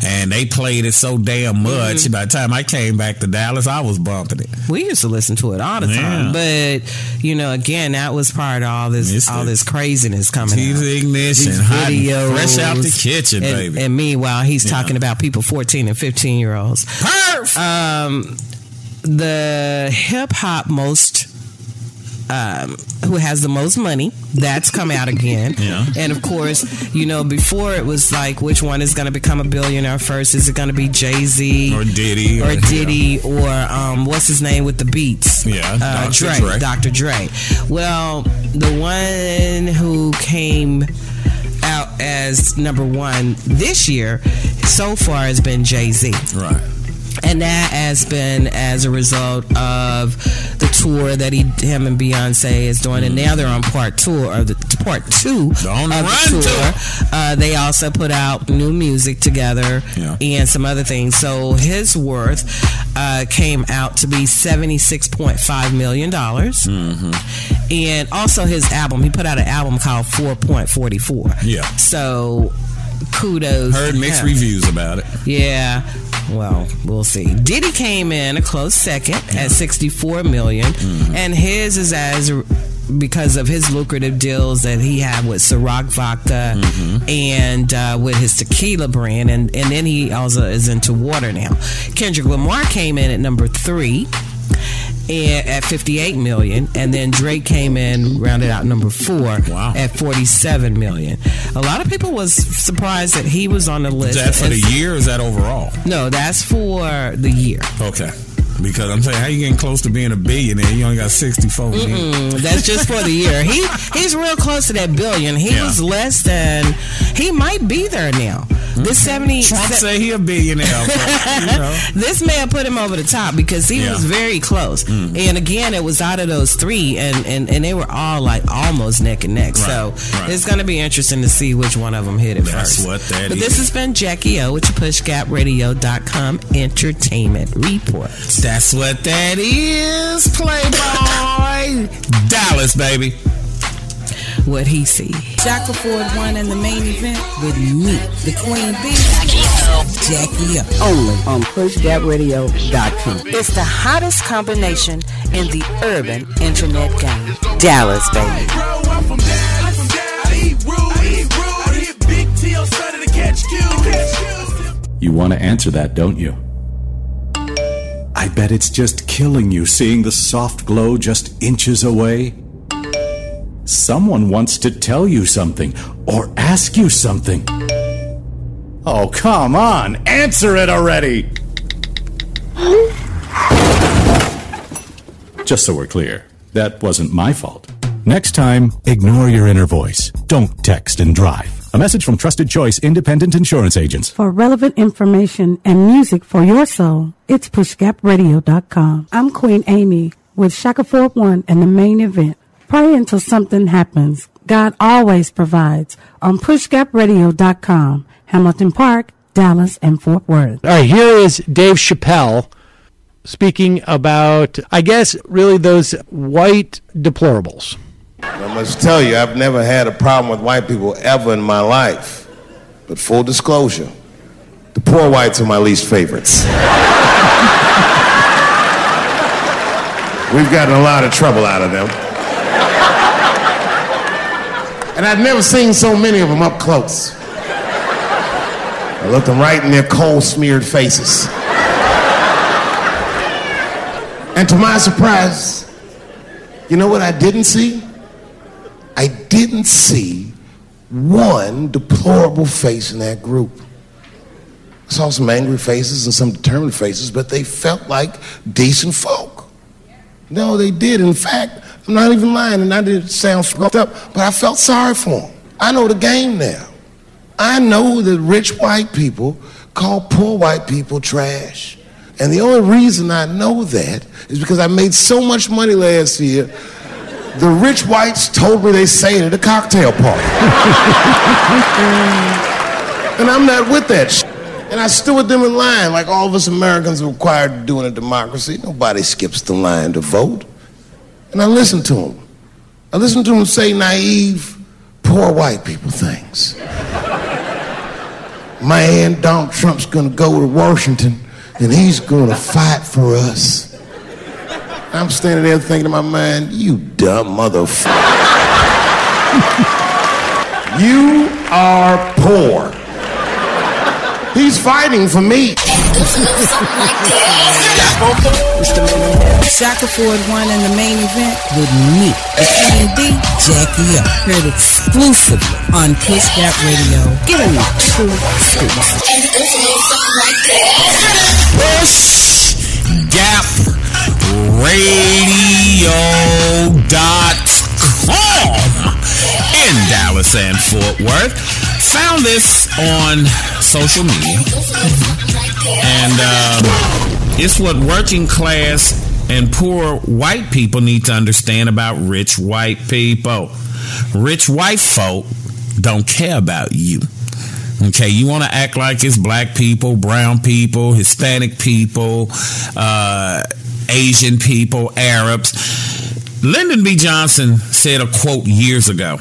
And they played it so damn much. Mm-hmm. By the time I came back to Dallas, I was bumping it. We used to listen to it all the time, but you know, again, that was part of all this, all this craziness coming the ignition, These videos, fresh out the kitchen, and, baby. And meanwhile, he's Yeah. talking about people fourteen and fifteen year olds. Um, the hip hop most. Um, who has the most money? That's come out again. Yeah. And of course, you know, before it was like, which one is going to become a billionaire first? Is it going to be Jay Z Or Diddy. or Diddy or um, what's his name with the beats? Yeah, uh, Dr. Dre, Dre. Dr. Dre. Well, the one who came out as number one this year so far has been Jay Z. Right. And that has been as a result of the tour that he, him and Beyonce is doing, and now they're on part two or the part two on the of the tour. Uh, they also put out new music together Yeah. and some other things. So his worth uh, came out to be seventy six point five million dollars, Mm-hmm. and also his album. He put out an album called Four Point Forty Four. Yeah. So kudos. Heard mixed reviews about it. Yeah. Well, we'll see. Diddy came in a close second at 64 million, Mm-hmm. and his is as because of his lucrative deals that he had with Ciroc vodka Mm-hmm. and uh, with his tequila brand, and and then he also is into water now. Kendrick Lamar came in at number three. And at 58 million, and then Drake came in, rounded out number four Wow. at 47 million. A lot of people was surprised that he was on the Is list. that for the year or is that overall? no, that's for the year. Okay. Because I'm saying, how you getting close to being a billionaire? You only got 64 million. Mm, that's just for the year. He he's real close to that billion. He Yeah. was less than. He might be there now. This seventy. Trump se- say he a billionaire. but, you know. this man put him over the top because he Yeah. was very close. And again, it was out of those three, and, and, and they were all like almost neck and neck. so right. it's going to be interesting to see which one of them hit it That's first. what that but is. this has been Jackie O with your PushGapRadio.com entertainment report. That's what that is, Playboy. Dallas, baby. What he see. Shaka Ford won in the main event with me, the Queen Bee. Jackie O. Only on PushGapRadio.com. It's the hottest combination in the urban internet game. Dallas, baby. You want to answer that, don't you? I bet it's just killing you seeing the soft glow just inches away. Someone wants to tell you something or ask you something. Oh, come on, answer it already! Just so we're clear, that wasn't my fault. Next time, ignore your inner voice. Don't text and drive. A message from Trusted Choice Independent Insurance Agents. For relevant information and music for your soul, it's pushgapradio.com. I'm Queen Amy with Shaka 41 and the main event. Pray until something happens. God always provides on pushgapradio.com. Hamilton Park, Dallas, and Fort Worth. All right, here is Dave Chappelle speaking about, I guess, really those white deplorables. I must tell you, I've never had a problem with white people ever in my life. But full disclosure, the poor whites are my least favorites. We've gotten a lot of trouble out of them. And I've never seen so many of them up close. I looked them right in their coal smeared faces. And to my surprise, you know what I didn't see? I didn't see one deplorable face in that group. I saw some angry faces and some determined faces, but they felt like decent folk. No, they did. In fact, I'm not even lying, and I didn't sound fucked up, but I felt sorry for them. I know the game now. I know that rich white people call poor white people trash. And the only reason I know that is because I made so much money last year the rich whites told me they say it at a cocktail party. and I'm not with that shit. And I stood with them in line like all of us Americans are required to do in a democracy. Nobody skips the line to vote. And I listened to them. I listened to them say naive, poor white people things. Man, Donald Trump's gonna go to Washington and he's gonna fight for us. I'm standing there thinking to my mind, you dumb motherfucker. you are poor. He's fighting for me. Shaka Ford won in the main event with me, Queen D, Jackie O. Heard exclusively on Push Gap Radio. Give Giving you true scoops. Push Gap Radio.com in Dallas and Fort Worth. Found this on social media. And um, it's what working class and poor white people need to understand about rich white people. Rich white folk don't care about you. Okay, you want to act like it's black people, brown people, Hispanic people, uh, Asian people, Arabs. Lyndon B. Johnson said a quote years ago.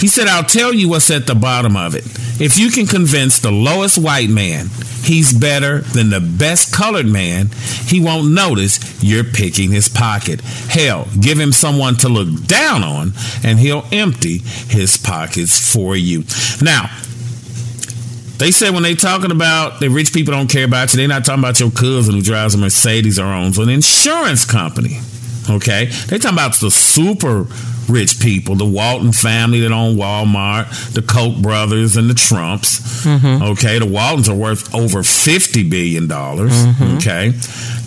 He said, I'll tell you what's at the bottom of it. If you can convince the lowest white man he's better than the best colored man, he won't notice you're picking his pocket. Hell, give him someone to look down on, and he'll empty his pockets for you. Now, they say when they talking about the rich people don't care about you, they're not talking about your cousin who drives a Mercedes or owns an insurance company. Okay, they talking about the super rich people, the Walton family that own Walmart, the Koch brothers, and the Trumps. Okay, the Waltons are worth over fifty billion dollars. Okay,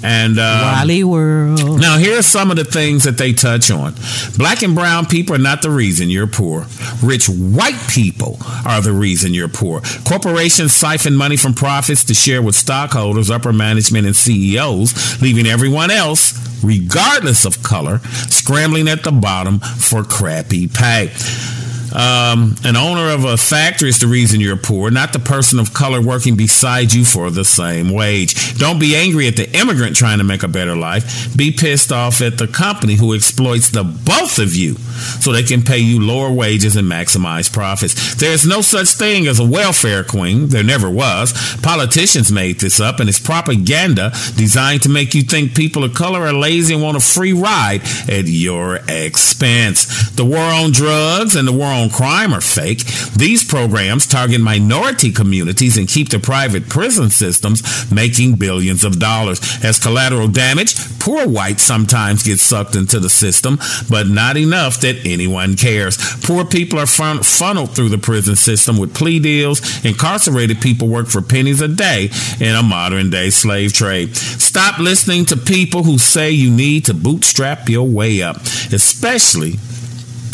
and um, Wally World. now, here are some of the things that they touch on. Black and brown people are not the reason you're poor. Rich white people are the reason you're poor. Corporations siphon money from profits to share with stockholders, upper management, and CEOs, leaving everyone else, regardless of color, scrambling at the bottom for crappy pay. Um, an owner of a factory is the reason you're poor, not the person of color working beside you for the same wage. Don't be angry at the immigrant trying to make a better life. Be pissed off at the company who exploits the both of you so they can pay you lower wages and maximize profits. There's no such thing as a welfare queen. There never was. Politicians made this up, and it's propaganda designed to make you think people of color are lazy and want a free ride at your expense. The war on drugs and the war on crime are fake. These programs target minority communities and keep the private prison systems making billions of dollars. As collateral damage, poor whites sometimes get sucked into the system, but not enough that anyone cares. Poor people are fun- funneled through the prison system with plea deals. Incarcerated people work for pennies a day in a modern day slave trade. Stop listening to people who say you need to bootstrap your way up, especially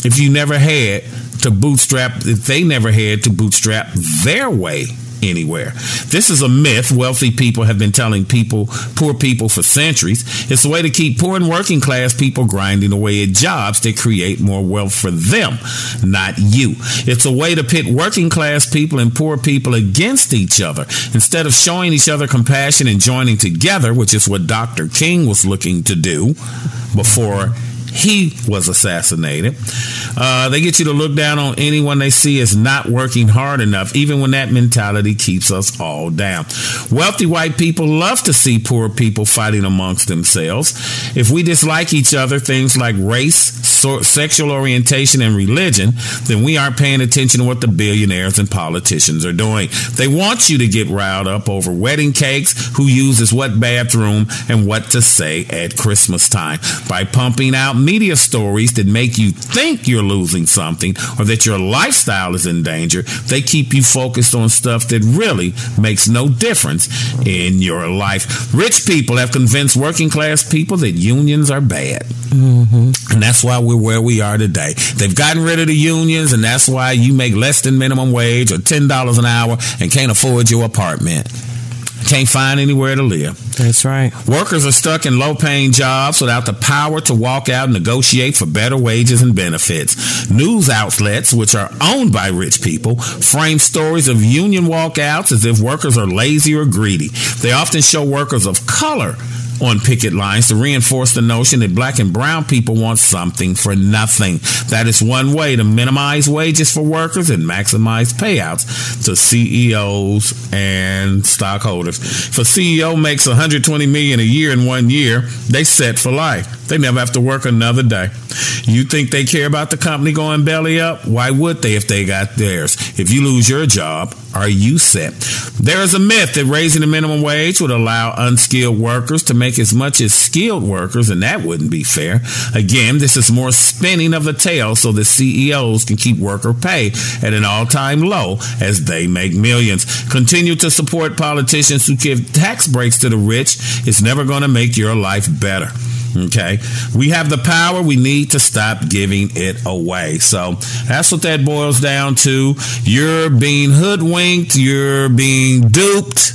if you never had to bootstrap, if they never had to bootstrap their way anywhere. This is a myth wealthy people have been telling people, poor people for centuries. It's a way to keep poor and working class people grinding away at jobs that create more wealth for them, not you. It's a way to pit working class people and poor people against each other instead of showing each other compassion and joining together, which is what Dr. King was looking to do before he was assassinated. Uh, they get you to look down on anyone they see as not working hard enough, even when that mentality keeps us all down. Wealthy white people love to see poor people fighting amongst themselves. If we dislike each other, things like race, so- sexual orientation, and religion, then we aren't paying attention to what the billionaires and politicians are doing. They want you to get riled up over wedding cakes, who uses what bathroom, and what to say at Christmas time by pumping out media stories that make you think you're losing something or that your lifestyle is in danger. They keep you focused on stuff that really makes no difference in your life. Rich people have convinced working class people that unions are bad. Mm-hmm. And that's why we're where we are today. They've gotten rid of the unions, and that's why you make less than minimum wage or $10 an hour and can't afford your apartment. Can't find anywhere to live. That's right. Workers are stuck in low paying jobs without the power to walk out and negotiate for better wages and benefits. News outlets, which are owned by rich people, frame stories of union walkouts as if workers are lazy or greedy. They often show workers of color on picket lines to reinforce the notion that black and brown people want something for nothing. That is one way to minimize wages for workers and maximize payouts to CEOs and stockholders. If a CEO makes 120 million a year in one year, they set for life. They never have to work another day. You think they care about the company going belly up? Why would they if they got theirs? If you lose your job, are you set? There is a myth that raising the minimum wage would allow unskilled workers to make as much as skilled workers, and that wouldn't be fair. Again, this is more spinning of the tail so the CEOs can keep worker pay at an all time low as they make millions. Continue to support politicians who give tax breaks to the rich. It's never going to make your life better. Okay. We have the power. We need to stop giving it away. So that's what that boils down to. You're being hoodwinked. You're being duped.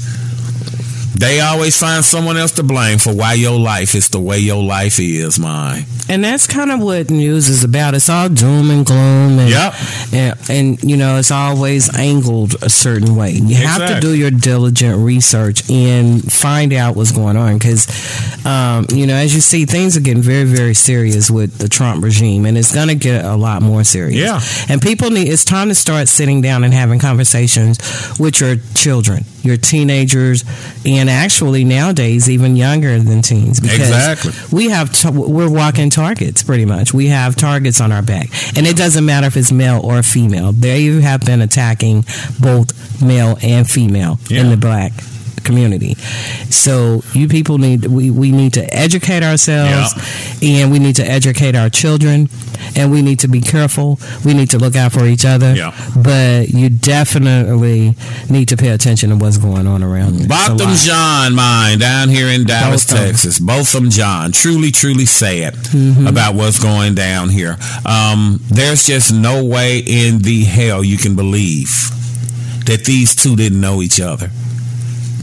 They always find someone else to blame for why your life is the way your life is, mine. And that's kind of what news is about. It's all doom and gloom, and Yep. and, and, you know it's always angled a certain way. You have to do your diligent research and find out what's going on because, um, you know, as you see, things are getting very, very serious with the Trump regime, and it's going to get a lot more serious. Yeah. and people need. It's time to start sitting down and having conversations with your children, your teenagers, and actually nowadays even younger than teens. Because Exactly. we have t- we're walking targets pretty much we have targets on our back and it doesn't matter if it's male or female they have been attacking both male and female in the black community so you people need we, we need to educate ourselves and we need to educate our children and we need to be careful we need to look out for each other Yeah. but you definitely need to pay attention to what's going on around you Botham. Jean, mine, down here in Dallas, Botham. Texas. Botham Jean. Truly, truly sad Mm-hmm. about what's going down here. Um, there's just no way in the hell you can believe that these two didn't know each other.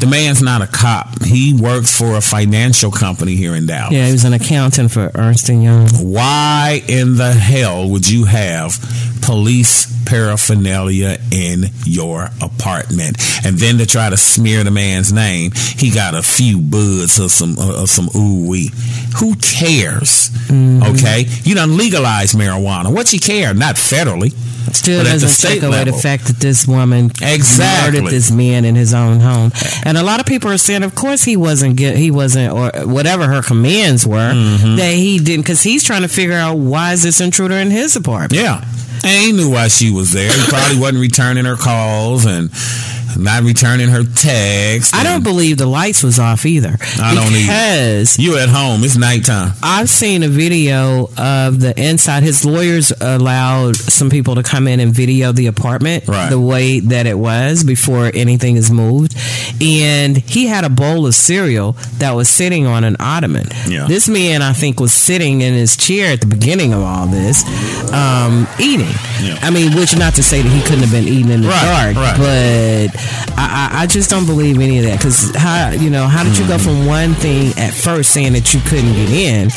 The man's not a cop. He works for a financial company here in Dallas. yeah he was an accountant for ernst and young Why in the hell would you have police paraphernalia in your apartment? And then to try to smear the man's name, he got a few buds of some uh, or some ooh wee. Who cares? Mm-hmm. Okay, you don't legalize marijuana. What you care? Not federally. Still but doesn't take away the fact that this woman Exactly. murdered this man in his own home, and a lot of people are saying, of course he wasn't get, he wasn't or whatever her commands were Mm-hmm. that he didn't because he's trying to figure out why is this intruder in his apartment. Yeah. And he knew why she was there. He probably wasn't returning her calls and not returning her texts. I don't believe the lights was off either. I don't either. because You at home. It's nighttime. I've seen a video of the inside. His lawyers allowed some people to come in and video the apartment Right. the way that it was before anything is moved. And he had a bowl of cereal that was sitting on an ottoman. Yeah. This man, I think, was sitting in his chair at the beginning of all this, um, eating. Yeah. I mean, which not to say that he couldn't have been eating in the Right, dark, right. but I, I, just don't believe any of that. Because how you know how did you go Mm-hmm. from one thing at first saying that you couldn't get in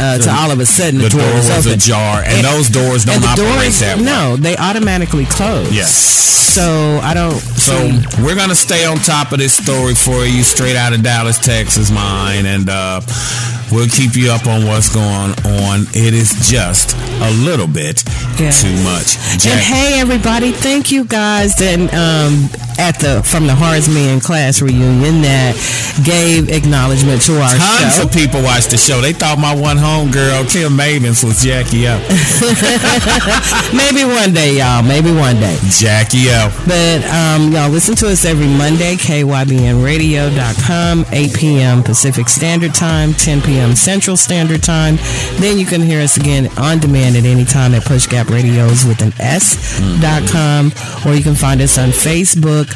uh, to all of a sudden the, The door, door was was open. ajar, and those doors don't the operate doors, that way. No, they automatically close. Yes. So I don't. So we're gonna stay on top of this story for you, straight out of Dallas, Texas, mine, and uh, we'll keep you up on what's going on. It is just a little bit Yeah. too much. And hey, everybody! Thank you guys, and um, at the from the Horace Mann class reunion that gave acknowledgement to our tons show. of people watched the show. They thought my one home girl, Kim Mavens, was Jackie O. Maybe one day, y'all. Maybe one day. Jackie O. But um, y'all listen to us every Monday, kybnradio.com, 8 p.m. Pacific Standard Time, 10 p.m. Central Standard Time. Then you can hear us again on demand at any time at Push Gap With an S dot com, or you can find us on Facebook,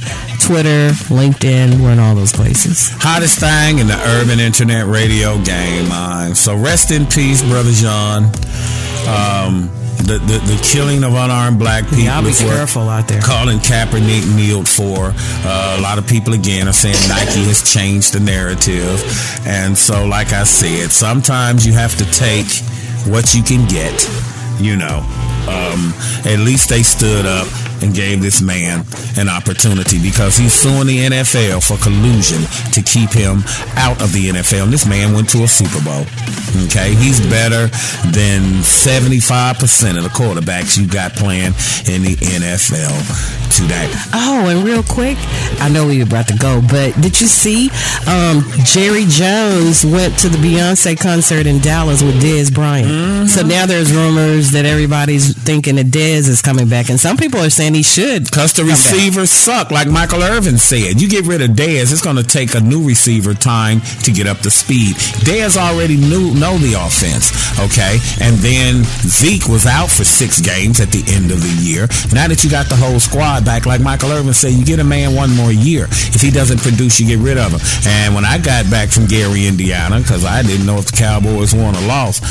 Twitter, LinkedIn. We're in all those places. Hottest thing in the urban internet radio game, mine. So rest in peace, brother Jean. Um, the, the the killing of unarmed black people. Y'all be is careful out there. Colin Kaepernick kneeled for. Uh, a lot of people again are saying Nike has changed the narrative, and so like I said, sometimes you have to take what you can get. You know, um, at least they stood up. and gave this man an opportunity because he's suing the NFL for collusion to keep him out of the NFL. And this man went to a Super Bowl. Okay, he's better than 75% of the quarterbacks you got playing in the NFL today. Oh, and real quick, I know we were about to go, but did you see um, Jerry Jones went to the Beyonce concert in Dallas with Dez Bryant? Mm-hmm. So now there's rumors that everybody's thinking that Dez is coming back, and some people are saying he should. Because the receivers suck, like Michael Irvin said. You get rid of Dez, it's going to take a new receiver time to get up to speed. Dez already knew know the offense, okay? And then Zeke was out for six games at the end of the year. Now that you got the whole squad back, like Michael Irvin said, you get a man one more year. If he doesn't produce, you get rid of him. And when I got back from Gary, Indiana, because I didn't know if the Cowboys won or lost,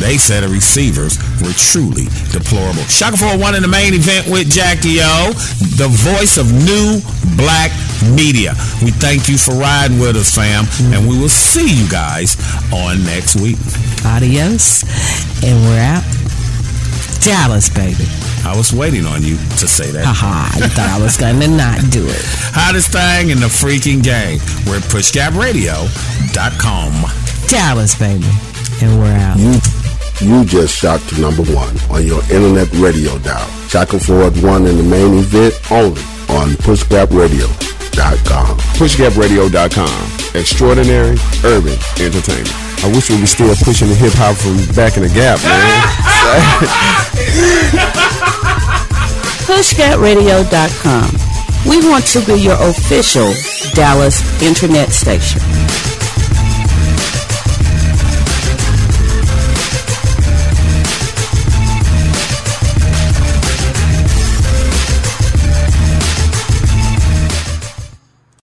they said the receivers were truly deplorable. Shaka 401 in the main event with Jackie O, the voice of new black media. We thank you for riding with us, fam, and we will see you guys on next week. Adios, and we're out. Dallas, baby. I was waiting on you to say that. Haha, you thought I was going to not do it. Hottest thing in the freaking game. We're at pushgapradio.com. Dallas, baby, and we're out. You, you just shot to number one on your internet radio dial. Shaka 401 in the main event only on pushgapradio.com. PushGapRadio.com. Extraordinary urban entertainment. I wish we were still pushing the hip hop from back in the gap, man. PushGapRadio.com. We want to be your official Dallas internet station.